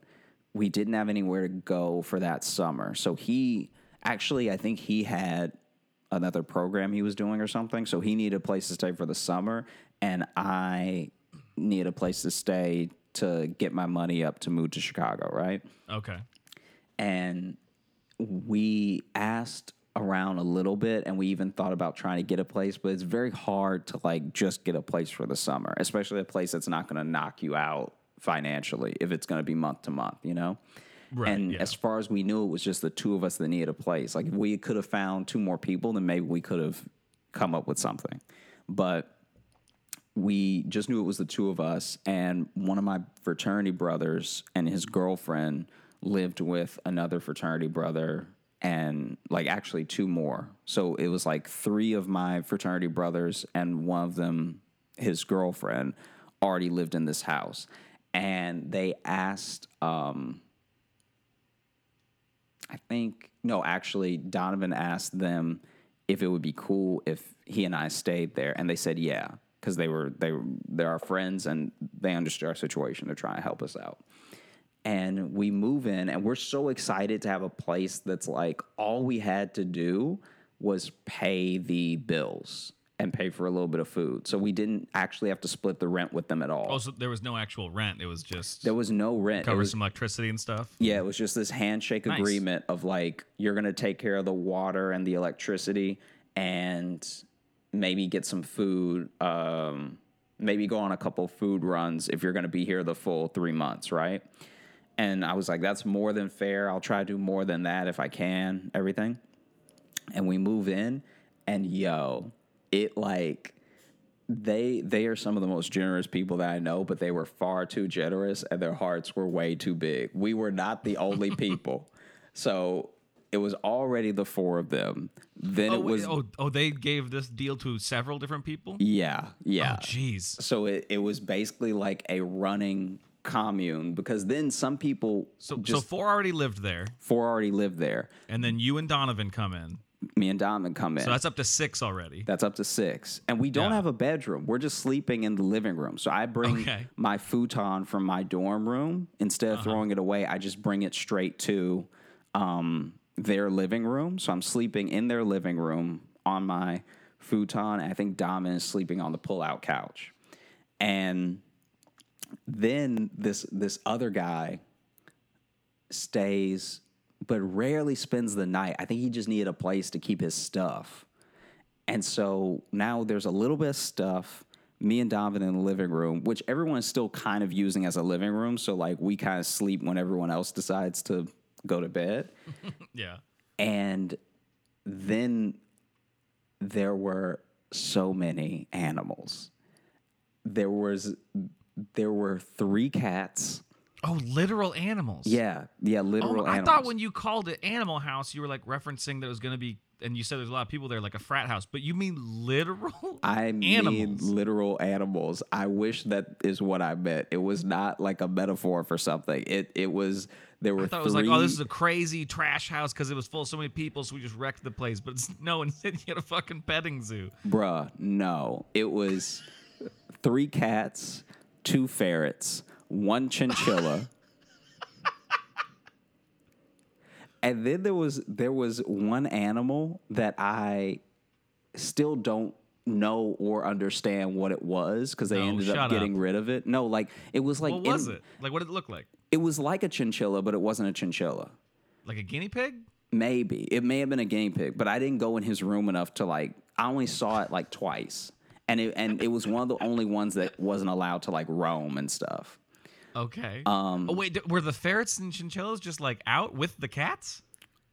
we didn't have anywhere to go for that summer. So he actually, I think he had another program he was doing or something. So he needed a place to stay for the summer, and I need a place to stay to get my money up to move to Chicago, right? Okay. and we asked around a little bit and we even thought about trying to get a place but it's very hard to like just get a place for the summer especially a place that's not going to knock you out financially if it's going to be month to month you know Right, and yeah. as far as we knew it was just the two of us that needed a place like if we could have found two more people then maybe we could have come up with something but we just knew it was the two of us and one of my fraternity brothers and his girlfriend lived with another fraternity brother and like actually two more. So it was like three of my fraternity brothers and one of them his girlfriend already lived in this house. And they asked um I think no, actually, Donovan asked them if it would be cool if he and I stayed there, and they said yeah, because they were they were they're our friends and they understood our situation. They're trying to help us out, and we move in, and we're so excited to have a place that's like all we had to do was pay the bills and pay for a little bit of food, so we didn't actually have to split the rent with them at all. Also, there was no actual rent. It was just there was no rent. Cover was- some electricity and stuff. yeah, it was just this handshake Nice. agreement of like you're gonna take care of the water and the electricity and maybe get some food. Um, maybe go on a couple food runs if you're gonna be here the full three months, right? And I was like, that's more than fair. I'll try to do more than that if I can. Everything. And we move in, and yo, it like they they are some of the most generous people that I know, but they were far too generous and their hearts were way too big. We were not the only people. So it was already the four of them. Then Oh, it was oh, oh, they gave this deal to several different people. yeah, yeah. Oh, jeez. so it, it was basically like a running commune because then some people So, just so four already lived there, four already lived there. and then you and Donovan come in. Me and Donovan come in. So that's up to six already. That's up to six. And we don't Yeah. have a bedroom. We're just sleeping in the living room. So I bring Okay. my futon from my dorm room. Instead of throwing it away, I just bring it straight to um, their living room. So I'm sleeping in their living room on my futon. I think Dom is sleeping on the pull-out couch. And then this this other guy stays but rarely spends the night. I think he just needed a place to keep his stuff. And so now there's a little bit of stuff. Me and Donovan in the living room, which everyone is still kind of using as a living room. So like we kind of sleep when everyone else decides to go to bed. Yeah. And then there were so many animals. There was there were three cats. Oh, literal animals. Yeah, yeah, Oh, literal I animals. thought when you called it Animal House, you were like referencing that it was going to be, and you said there's a lot of people there, like a frat house. But you mean literal I mean animals? literal animals. I wish that is what I meant. It was not like a metaphor for something. It it was there were I thought it was like, oh, this is a crazy trash house because it was full of so many people, so we just wrecked the place. But it's, no, instead you had a fucking petting zoo. bruh. No, it was three cats, two ferrets, one chinchilla. And then there was there was one animal that I still don't know or understand what it was because they No, ended up up. getting rid of it. No, like it was like What was in- it? Like, what did it look like? It was like a chinchilla, but it wasn't a chinchilla. Like a guinea pig? Maybe it may have been a guinea pig, but I didn't go in his room enough to like. I only saw it like twice, and it and it was one of the only ones that wasn't allowed to like roam and stuff. Okay. Um, oh wait, were the ferrets and chinchillas just like out with the cats?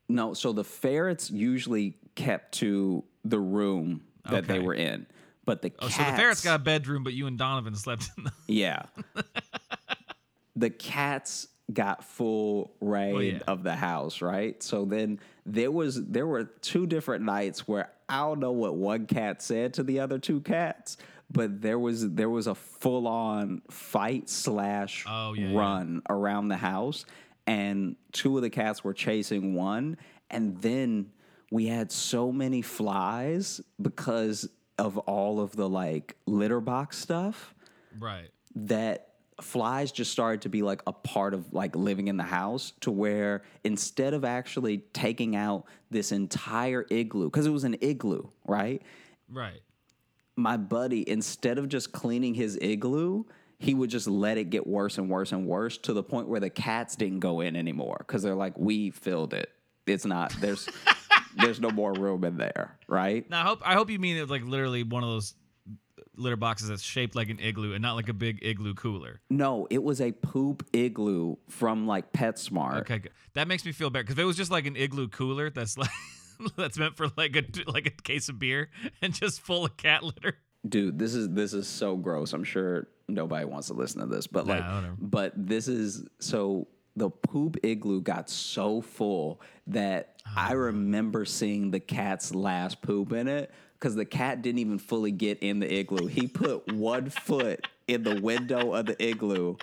No, so the ferrets usually kept to the room that they were in, but the Oh, cats, so the ferrets got a bedroom, but you and Donovan slept in the. yeah. the cats got full rein Well, yeah. of the house, right? So then there was there were two different nights where I don't know what one cat said to the other two cats, but there was there was a full on fight slash Oh, yeah, yeah. run around the house, and two of the cats were chasing one, and then we had so many flies because of all of the like litter box stuff Right. that flies just started to be like a part of like living in the house to where instead of actually taking out this entire igloo because it was an igloo right Right. My buddy instead of just cleaning his igloo he would just let it get worse and worse and worse to the point where the cats didn't go in anymore because they're like we filled it it's not there's there's no more room in there right Now I hope I hope you mean it like literally one of those litter boxes that's shaped like an igloo and not like a big igloo cooler. no it was a poop igloo from like PetSmart. Okay, good. that makes me feel better because if it was just like an igloo cooler that's like that's meant for like a like a case of beer and just full of cat litter. dude this is this is so gross. I'm sure nobody wants to listen to this but like but this is so the poop igloo got so full that oh, i remember seeing the cat's last poop in it because the cat didn't even fully get in the igloo. He put one foot in the window of the igloo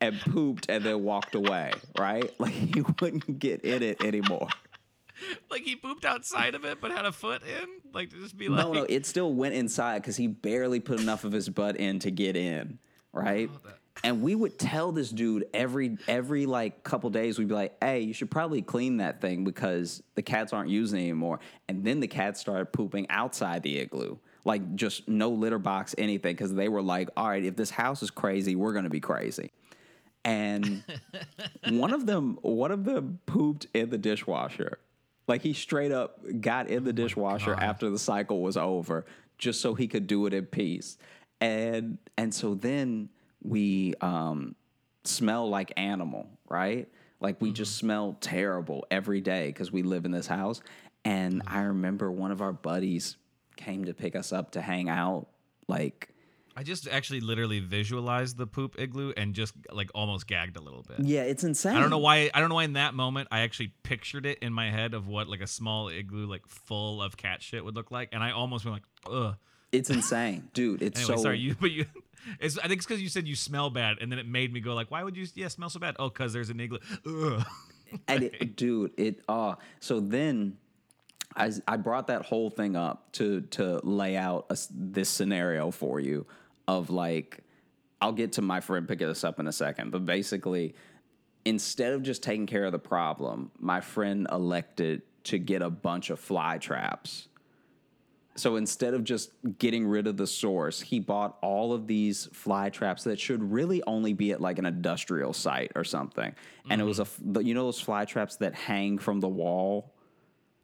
and pooped and then walked away right? Like he wouldn't get in it anymore Like he pooped outside of it but had a foot in, like to just be like No, no, it still went inside because he barely put enough of his butt in to get in, right? Oh, and we would tell this dude every every like couple days, we'd be like, "Hey, you should probably clean that thing because the cats aren't using it anymore." And then the cats started pooping outside the igloo, like just no litter box, anything, because they were like, "All right, if this house is crazy, we're gonna be crazy." And one of them, one of them pooped in the dishwasher. Like he straight up got in the dishwasher after the cycle was over, just so he could do it in peace. And and so then we um, smell like animal, right? Like we just smell terrible every day because we live in this house. And I remember one of our buddies came to pick us up to hang out, like I just actually literally visualized the poop igloo and just like almost gagged a little bit. yeah, it's insane. I don't know why. I don't know why in that moment I actually pictured it in my head of what like a small igloo like full of cat shit would look like, and I almost went like, ugh. It's insane, dude. It's Anyway, so sorry you, but you. It's, I think it's because you said you smell bad, and then it made me go like, why would you? Yeah, smell so bad. Oh, because there's an igloo. Ugh. and it, dude, it uh so then I I brought that whole thing up to to lay out a this scenario for you of like I'll get to my friend picking this up in a second, but basically instead of just taking care of the problem, my friend elected to get a bunch of fly traps. So instead of just getting rid of the source, he bought all of these fly traps that should really only be at like an industrial site or something. And it was a, mm-hmm. you know, those fly traps that hang from the wall.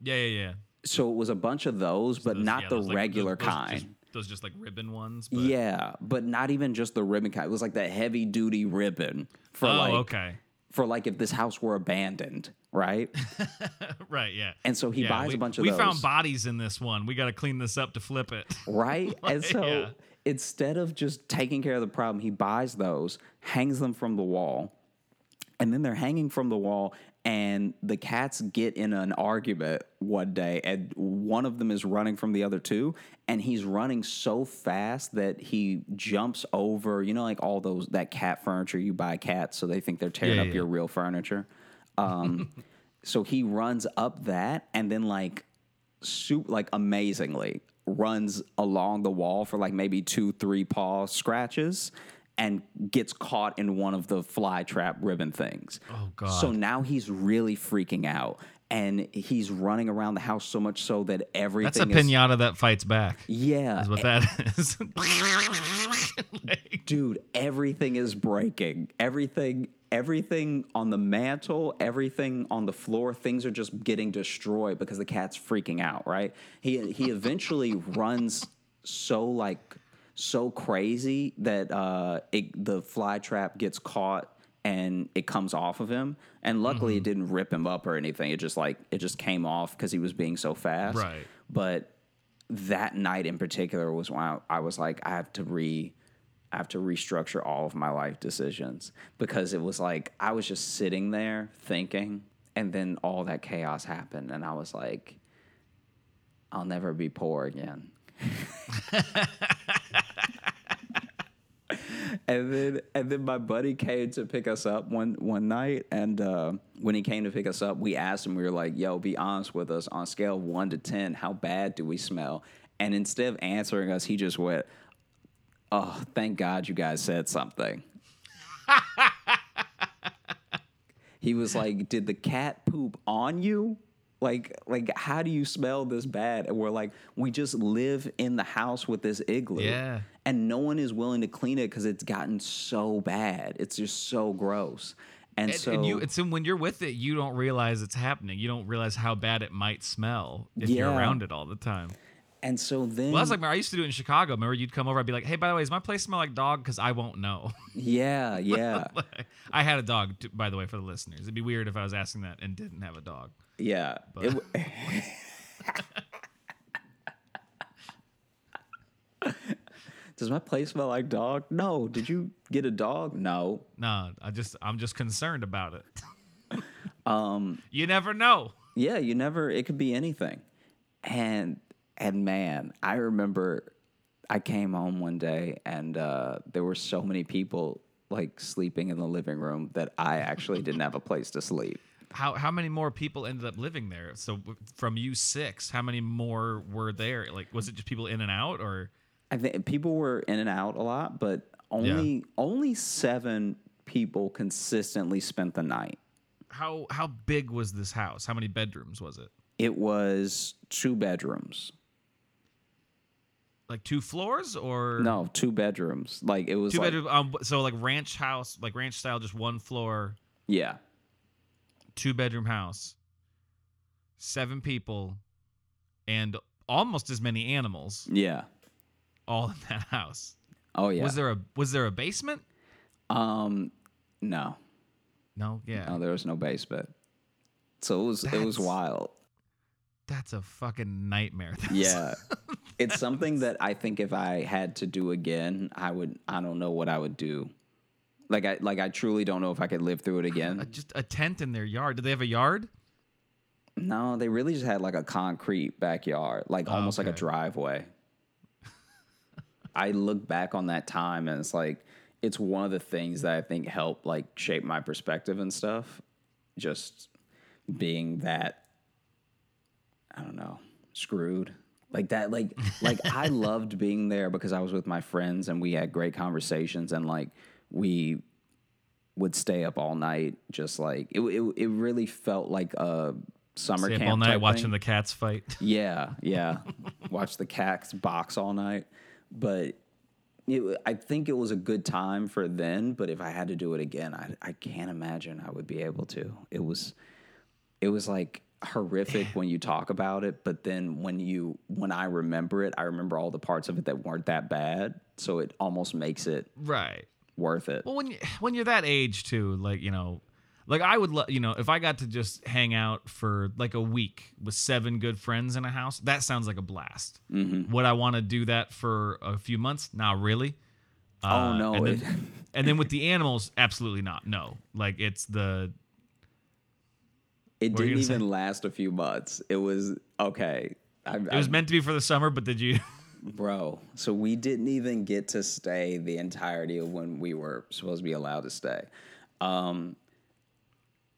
Yeah, yeah, yeah. So it was a bunch of those, but Those- not yeah, the those, like, regular those kind. Those just like ribbon ones. But, yeah, but not even just the ribbon kind. It was like that heavy duty ribbon for Oh, like okay. for like if this house were abandoned, right? Right. Yeah. And so he Yeah, buys we, a bunch of we those. found bodies in this one. We got to clean this up to flip it. right? and so yeah. instead of just taking care of the problem, he buys those, hangs them from the wall, and then they're hanging from the wall. And the cats get in an argument one day, and one of them is running from the other two, and he's running so fast that he jumps over, you know, like all those that cat furniture you buy cats, so they think they're tearing Yeah, up yeah, your real furniture. Um, so he runs up that, and then like soup like amazingly runs along the wall for like maybe two three paw scratches and gets caught in one of the fly trap ribbon things Oh, God. so now he's really freaking out and he's running around the house so much so that everything That's a is pinata that fights back. yeah Is what that is. Like, dude everything is breaking everything everything on the mantel everything on the floor things are just getting destroyed because the cat's freaking out right he he eventually runs so like so crazy that uh it, the fly trap gets caught and it comes off of him. And luckily it didn't rip him up or anything. It just like it just came off because he was being so fast. Right. but that night in particular was when I, I was like, I have to re, I have to restructure all of my life decisions. Because it was like I was just sitting there thinking, and then all that chaos happened, and I was like, I'll never be poor again. and then and then my buddy came to pick us up one one night and uh, when he came to pick us up we asked him we were like yo be honest with us on a scale of 1 to 10 how bad do we smell and instead of answering us he just went oh thank god you guys said something he was like, "Did the cat poop on you?" Like, like, how do you smell this bad? And we're like, we just live in the house with this igloo. Yeah. And no one is willing to clean it because it's gotten so bad. It's just so gross. And, And, so and you, it's when you're with it, you don't realize it's happening. You don't realize how bad it might smell if you're around it all the time. and so then Well, that's like I used to do it in Chicago. Remember, you'd come over, I'd be like, "Hey, by the way, does my place smell like dog?" Because I won't know. yeah, yeah. I had a dog, by the way, for the listeners. It'd be weird if I was asking that and didn't have a dog. Yeah. But- It Does my place smell like dog? No. Did you get a dog? No. No, I just I'm just concerned about it. um, you never know. Yeah, you never it could be anything. And and man, I remember I came home one day and uh, there were so many people like sleeping in the living room that I actually didn't have a place to sleep. How how many more people ended up living there? So from you six, how many more were there? Like, was it just people in and out, or I think people were in and out a lot, but only only seven people consistently spent the night. how how big was this house? How many bedrooms was it? It was two bedrooms. Like two floors or No, two bedrooms. Like it was two like, bedroom? Um, so like ranch house, like ranch style, just one floor, Yeah, two bedroom house, seven people, and almost as many animals yeah. all in that house. Oh yeah. Was there a was there a basement? um, no, No, yeah. no, there was no basement. So it was it was wild. That's a fucking nightmare. That's- Yeah, it's something that I think if I had to do again, I would. I don't know what I would do. Like I like I truly don't know if I could live through it again. just a tent in their yard. Did they have a yard? No, they really just had like a concrete backyard, like oh, almost like a driveway. I look back on that time and it's like it's one of the things that I think helped like shape my perspective and stuff. Just being that I don't know, screwed. Like that like like I loved being there because I was with my friends and we had great conversations and like we would stay up all night just like it it, it really felt like a summer Stay up camp all night watching thing. the cats fight. Yeah, yeah. Watch the cats box all night. But it, I think it was a good time for then. But if I had to do it again, I, I can't imagine I would be able to. It was, it was like horrific when you talk about it. But then when you, when I remember it, I remember all the parts of it that weren't that bad. So it almost makes it right. Worth it. Well, when you when you're that age too, like you know, like I would, lo- you know, if I got to just hang out for like a week with seven good friends in a house, that sounds like a blast. Mm-hmm. Would I want to do that for a few months? Not really. oh Uh, no! And then, and then with the animals, absolutely not. No, like it's the it didn't even last a few months. It was okay. I, it was meant to be for the summer, but did you? Bro, so we didn't even get to stay the entirety of when we were supposed to be allowed to stay. Um,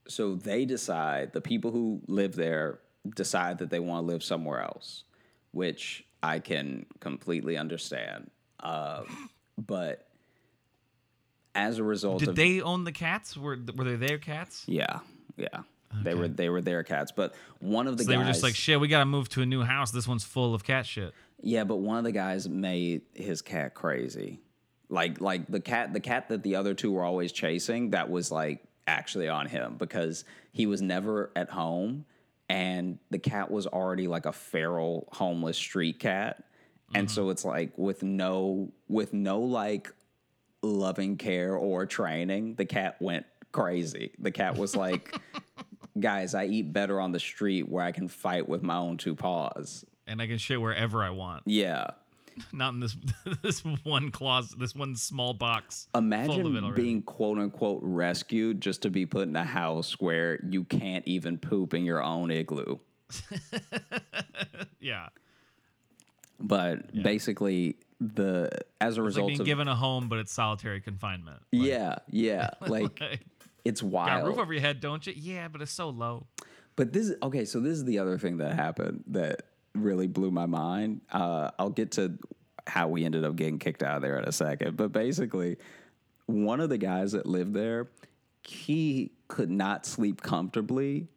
so they decide, the people who live there decide that they want to live somewhere else, which I can completely understand. Um, but as a result Did of they own the cats? Were were they their cats? yeah, yeah, they were they were their cats, but one of the So they were just like, shit, we gotta move to a new house. This one's full of cat shit. Yeah, but one of the guys made his cat crazy. Like like the cat the cat that the other two were always chasing, that was like actually on him because he was never at home and the cat was already like a feral homeless street cat. And so mm-hmm. it's like with no with no like loving care or training, the cat went crazy. The cat was like Guys, I eat better on the street where I can fight with my own two paws. And I can shit wherever I want. Yeah. Not in this this one closet, this one small box. full of it Imagine being quote unquote rescued just to be put in a house where you can't even poop in your own igloo. yeah. But basically, the as a It's like result being of given a home, but it's solitary confinement. Like, yeah, yeah, like like, it's got a wild. roof over your head, don't you? Yeah, but it's so low. But this okay, so this is the other thing that happened that really blew my mind. Uh, I'll get to how we ended up getting kicked out of there in a second. But basically, one of the guys that lived there, he could not sleep comfortably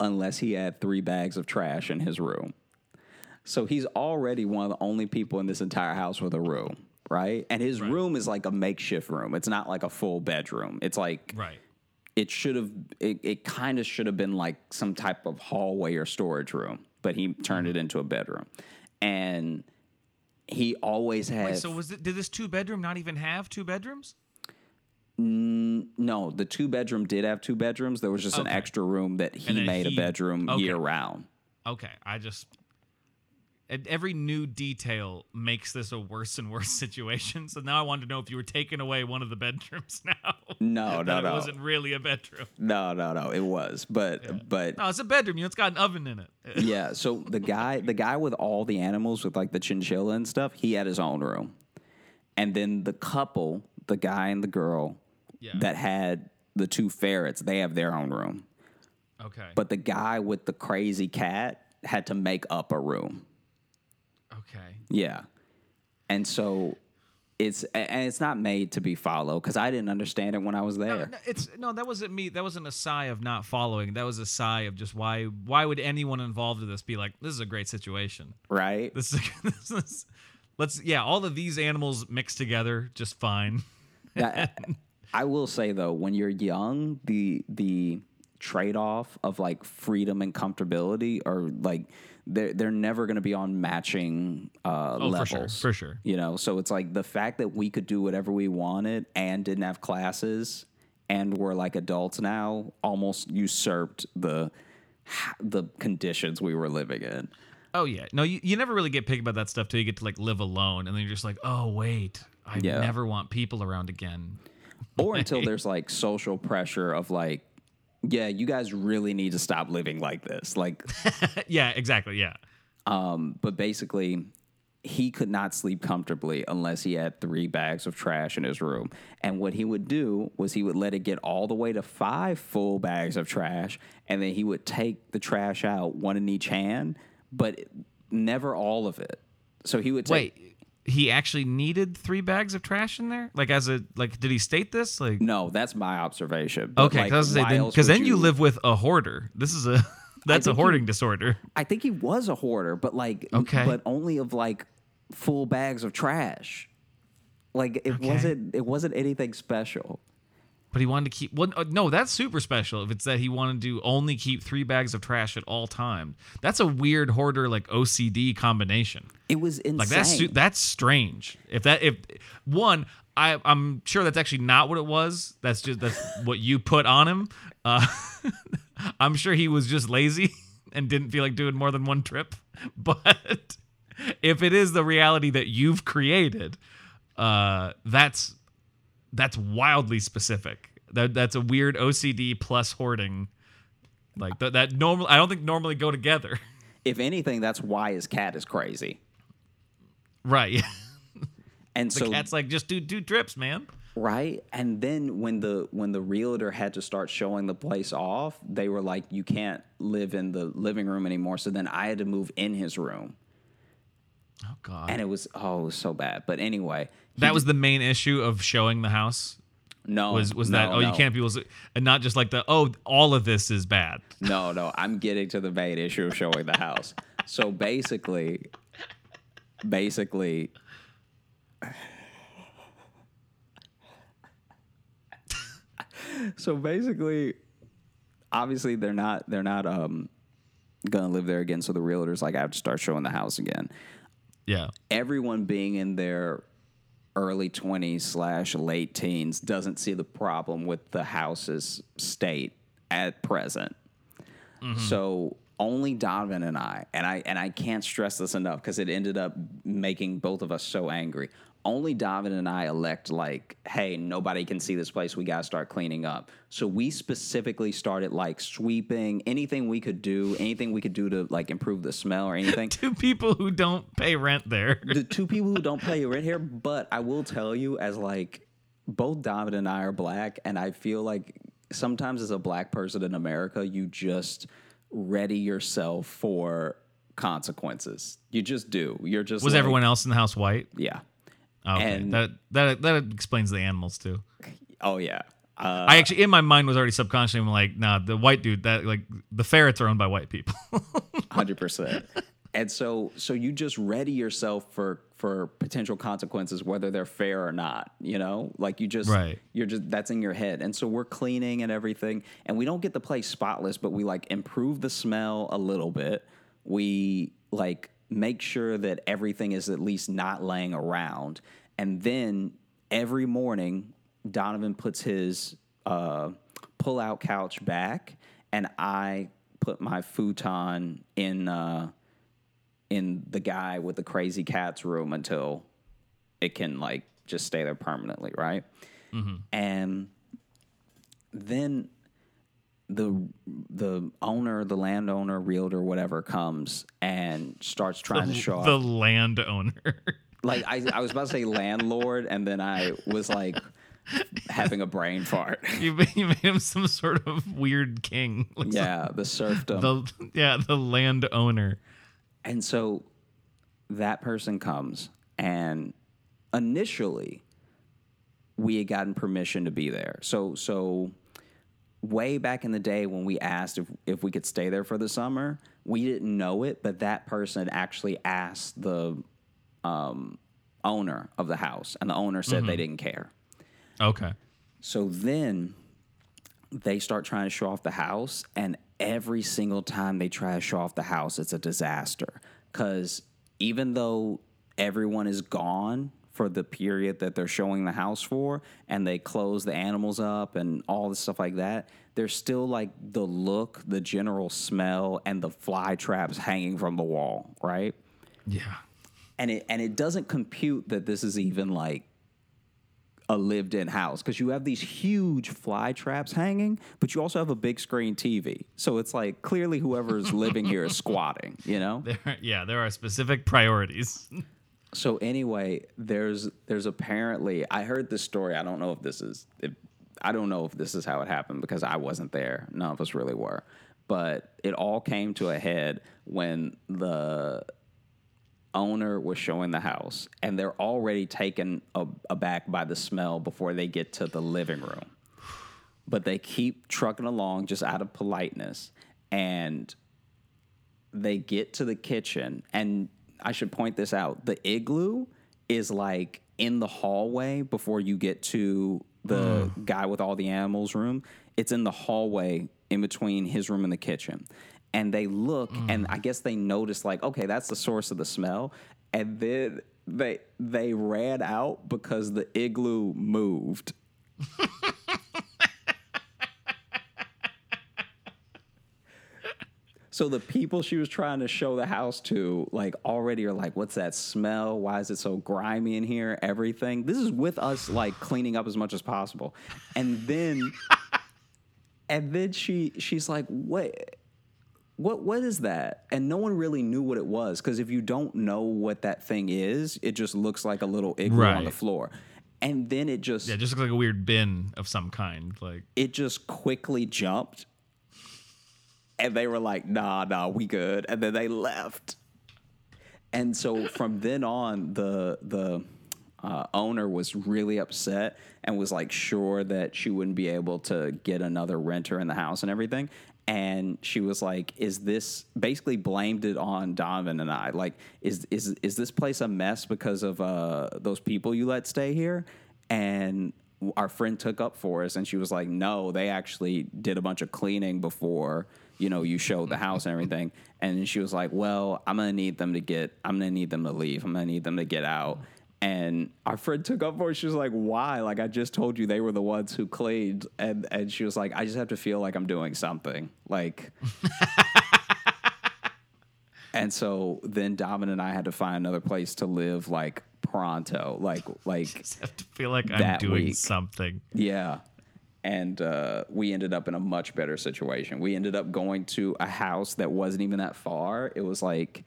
unless he had three bags of trash in his room. So he's already one of the only people in this entire house with a room, right? And his room is like a makeshift room. It's not like a full bedroom. It's like Right. it should have it, it kind of should have been like some type of hallway or storage room, but he turned it into a bedroom. And he always had Wait, so was it? Did this two bedroom not even have two bedrooms? no, the two bedroom did have two bedrooms. There was just an extra room that he made he- a bedroom okay. year round. Okay, I just every new detail makes this a worse and worse situation. So now I wanted to know if you were taking away one of the bedrooms now. No, that no, it no. wasn't really a bedroom. No, no, no. It was. But but No, it's a bedroom. You know, it's got an oven in it. yeah, so the guy the guy with all the animals with like the chinchilla and stuff, he had his own room. And then the couple, the guy and the girl Yeah. that had the two ferrets, they have their own room. Okay. But the guy with the crazy cat had to make up a room. Okay. Yeah. And so it's and it's not made to be followed because I didn't understand it when I was there. no, it's no, that wasn't me. That wasn't a sigh of not following. That was a sigh of just why. Why would anyone involved in this be like, this is a great situation? Right? This is, this is let's yeah, all of these animals mixed together just fine. Now, I will say though, when you're young, the the trade off of like freedom and comfortability are like they're they're never going to be on matching uh, Oh, levels. for sure, for sure. You know, so it's like the fact that we could do whatever we wanted and didn't have classes and we're like adults now almost usurped the the conditions we were living in. Oh yeah, no, you, you never really get picky about that stuff till you get to like live alone, and then you're just like, oh wait, I Yeah. never want people around again. or until there's like social pressure of like yeah you guys really need to stop living like this like yeah, exactly. Yeah, um but basically he could not sleep comfortably unless he had three bags of trash in his room and what he would do was he would let it get all the way to five full bags of trash and then he would take the trash out one in each hand but never all of it so he would take wait, he actually needed three bags of trash in there. Like as a like, did he state this? Like, no that's my observation But, okay, because why then, else 'cause would then you live with a hoarder. This is a that's a think he- hoarding disorder. I think he was a hoarder, but like, Okay. but only of like full bags of trash. Like it Okay. wasn't, it wasn't anything special. But he wanted to keep. Well, uh, no, that's super special. If it's that he wanted to only keep three bags of trash at all times, that's a weird hoarder like OCD combination. It was insane. Like that's that's strange. If that if one, I I'm sure that's actually not what it was. That's just that's what you put on him. Uh, I'm sure he was just lazy and didn't feel like doing more than one trip. But if it is the reality that you've created, uh, that's that's wildly specific. That that's a weird OCD plus hoarding. Like that that normal I don't think normally go together. if anything, that's why his cat is crazy. Right. And so The so, cat's like, just do two trips, man. right, and then when the when the realtor had to start showing the place off, they were like, "You can't live in the living room anymore." So then I had to move in his room, Oh God. and it was oh, it was so bad. But anyway, that was the main issue of showing the house. no Was was no, that oh you can't be and not just like the oh all of this is bad. No, no, I'm getting to the main issue of showing the house. So basically, basically, so basically, obviously they're not they're not um gonna live there again. So the realtors like I have to start showing the house again. Yeah. Everyone being in their early 20s slash late teens doesn't see the problem with the house's state at present. Mm-hmm. So only Donovan and I, and I and I can't stress this enough because it ended up making both of us so angry. Only Donovan and I elect like, hey, nobody can see this place. We gotta start cleaning up. So we specifically started like sweeping anything we could do, anything we could do to like improve the smell or anything. Two people who don't pay rent there. the two people who don't pay rent here, but I will tell you, as like both David and I are black, and I feel like sometimes as a black person in America, you just ready yourself for consequences. You just do. You're just Was like- everyone else in the house white? Yeah. Okay. And- that that that explains the animals too. Oh yeah. Uh, I actually, in my mind, was already subconsciously I'm like, nah, the white dude, that like the ferrets are owned by white people. hundred percent. And so, so you just ready yourself for for potential consequences, whether they're fair or not. You know, like you just, Right. You're just that's in your head. And so we're cleaning and everything, and we don't get the place spotless, but we like improve the smell a little bit. We like make sure that everything is at least not laying around, and then every morning Donovan puts his uh, pull-out couch back, and I put my futon in. Uh, in the guy with the crazy cats room until it can like just stay there permanently, right? Mm-hmm. And then the the owner, the landowner, realtor, whatever comes and starts trying to show the off. landowner. Like I, I was about to say landlord, and then I was like having a brain fart. you, made, you made him some sort of weird king. Like Yeah, the serfdom. The yeah, the landowner. And so that person comes, and initially we had gotten permission to be there. So so way back in the day when we asked if, if we could stay there for the summer, we didn't know it, but that person actually asked the um, owner of the house, and the owner said they didn't care. Okay. So then they start trying to show off the house, and every single time they try to show off the house, it's a disaster. Because even though everyone is gone for the period that they're showing the house for, and they close the animals up and all the stuff like that, there's still like the look, the general smell, and the fly traps hanging from the wall, right? Yeah. and it and it doesn't compute that this is even like a lived-in house because you have these huge fly traps hanging, but you also have a big screen TV. So it's like clearly whoever's living here is squatting, you know? There, yeah, there are specific priorities. So anyway, there's there's apparently I heard this story. I don't know if this is if, I don't know if this is how it happened because I wasn't there. None of us really were. But it all came to a head when the owner was showing the house and they're already taken aback by the smell before they get to the living room. But they keep trucking along just out of politeness and they get to the kitchen and I should point this out. The igloo is like in the hallway before you get to the mm. guy with all the animals room. It's in the hallway in between his room and the kitchen. And they look mm. and I guess they notice like, okay, that's the source of the smell. And then they they ran out because the igloo moved. So the people she was trying to show the house to, like, already are like, "What's that smell? Why is it so grimy in here? Everything." This is with us like cleaning up as much as possible, and then, and then she she's like, "What? What? What is that?" And no one really knew what it was because if you don't know what that thing is, it just looks like a little igloo on the floor, and then it just Yeah, it just looks like a weird bin of some kind. Like it just quickly jumped. And they were like, nah, nah, we good. And then they left. And so from then on, the the uh, owner was really upset and was like sure that she wouldn't be able to get another renter in the house and everything. And she was like, "Is this basically blamed it on Donovan and I? Like, is is is this place a mess because of uh, those people you let stay here?" And our friend took up for us, and she was like, "No, they actually did a bunch of cleaning before." you know, you showed the house and everything. And she was like, Well, I'm gonna need them to get I'm gonna need them to leave. I'm gonna need them to get out. And our friend took up for it. She was like, Why? Like I just told you they were the ones who cleaned. And and she was like, I just have to feel like I'm doing something. Like And so then Domin and I had to find another place to live like pronto. Like like just have to feel like I'm doing week. something. Yeah. And uh, we ended up in a much better situation. We ended up going to a house that wasn't even that far. It was like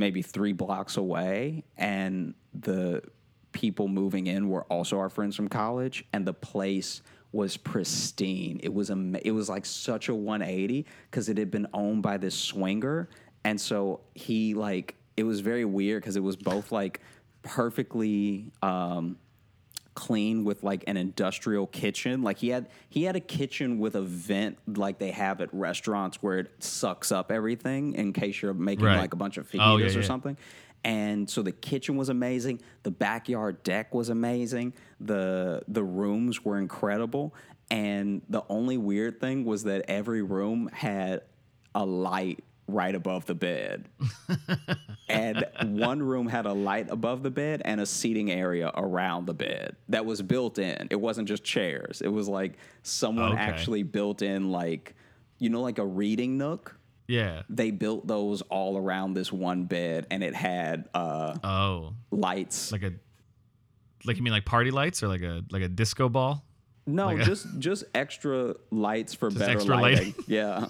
maybe three blocks away. And the people moving in were also our friends from college. And the place was pristine. It was am- it was like such a 180 because it had been owned by this swinger. And so he like it was very weird because it was both like perfectly um, clean with like an industrial kitchen. Like he had he had a kitchen with a vent like they have at restaurants where it sucks up everything in case you're making Right. like a bunch of fajitas Oh, yeah, or yeah. something. And so the kitchen was amazing. The backyard deck was amazing. The the rooms were incredible. And the only weird thing was that every room had a light right above the bed. and one room had a light above the bed and a seating area around the bed that was built in. It wasn't just chairs. It was like someone Okay. actually built in like you know like a reading nook Yeah. they built those all around this one bed and it had uh Oh, lights like a like you mean like party lights or like a like a disco ball? no like a- just just extra lights for better extra lighting lighting? yeah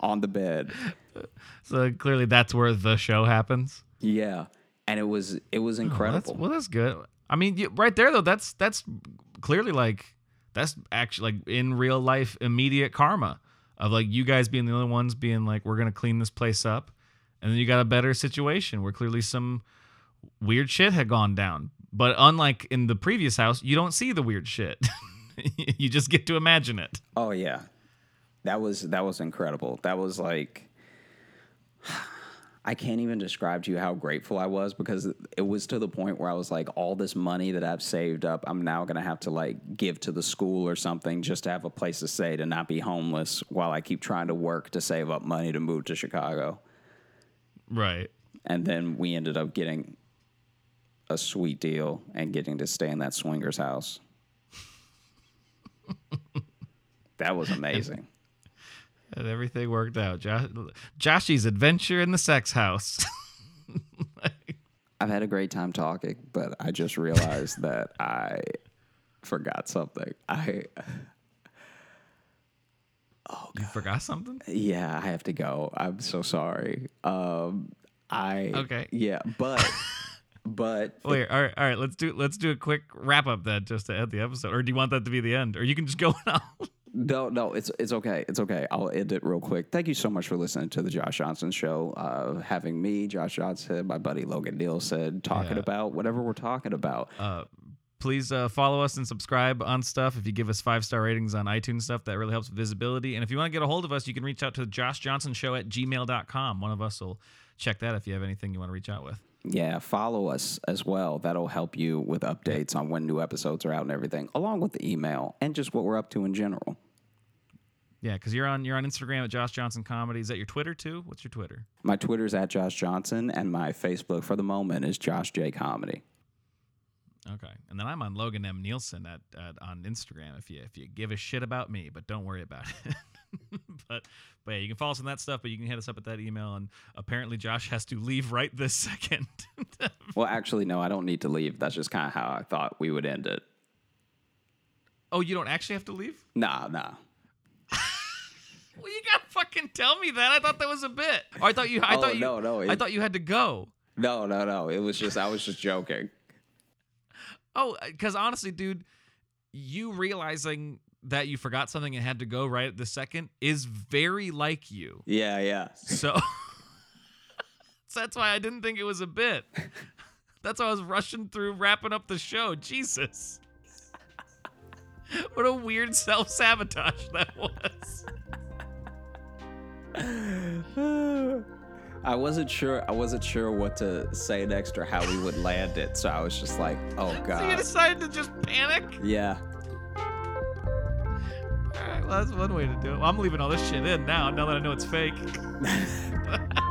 on the bed So clearly that's where the show happens. yeah and it was it was Well, that's, incredible well, that's good. I mean, you, right there though, that's that's clearly like that's actually like in real life immediate karma of like you guys being the only ones being like we're gonna clean this place up, and then you got a better situation where clearly some weird shit had gone down. But unlike in the previous house, you don't see the weird shit. you just get to imagine it. oh yeah that was that was incredible that was like I can't even describe to you how grateful I was because it was to the point where I was like, all this money that I've saved up, I'm now going to have to like give to the school or something just to have a place to stay to not be homeless while I keep trying to work to save up money to move to Chicago. Right. And then we ended up getting a sweet deal and getting to stay in that swingers house. that was amazing. And everything worked out. Josh, Joshy's adventure in the sex house. I've had a great time talking, but I just realized that I forgot something. I Oh, you forgot something? yeah, I have to go. I'm so sorry. Um I Okay. Yeah, but but Wait, all right, all right. Let's do let's do a quick wrap up then, just to end the episode. Or do you want that to be the end? Or you can just go now. No, no, it's it's okay. It's okay. I'll end it real quick. Thank you so much for listening to the Josh Johnson show. Uh having me, Josh Johnson, my buddy Logan Nielsen talking Yeah. about whatever we're talking about. Uh, please uh, follow us and subscribe on stuff. If you give us five star ratings on iTunes stuff, that really helps with visibility. And if you want to get a hold of us, you can reach out to Josh Johnson Show at gmail.com. One of us will check that if you have anything you want to reach out with. Yeah, follow us as well. That'll help you with updates on when new episodes are out and everything, along with the email and just what we're up to in general. Yeah, because you're on you're on Instagram at Josh Johnson Comedy. Is that your Twitter too? What's your Twitter? My Twitter's at Josh Johnson, and my Facebook for the moment is Josh J Comedy. Okay, and then I'm on Logan M Nielsen at, at on Instagram if you if you give a shit about me, but don't worry about it. but but yeah, you can follow us on that stuff, but you can hit us up at that email. And apparently, Josh has to leave right this second. Well, actually, no, I don't need to leave. That's just kind of how I thought we would end it. oh, you don't actually have to leave? Nah, nah. Well, you gotta fucking tell me that. I thought that was a bit. Or I thought you. I Oh, thought you. no, no, I thought you had to go. No, no, no. It was just, I was just joking. Oh, uh, because honestly, dude, you realizing that you forgot something and had to go right at the second is very like you. Yeah, yeah. So, so that's why I didn't think it was a bit. That's why I was rushing through wrapping up the show. Jesus. What a weird self sabotage that was. I wasn't sure. I wasn't sure what to say next or how we would land it. So I was just like, "Oh God!" So you decided to just panic? Yeah. All right, well, that's one way to do it. Well, I'm leaving all this shit in now, now that I know it's fake.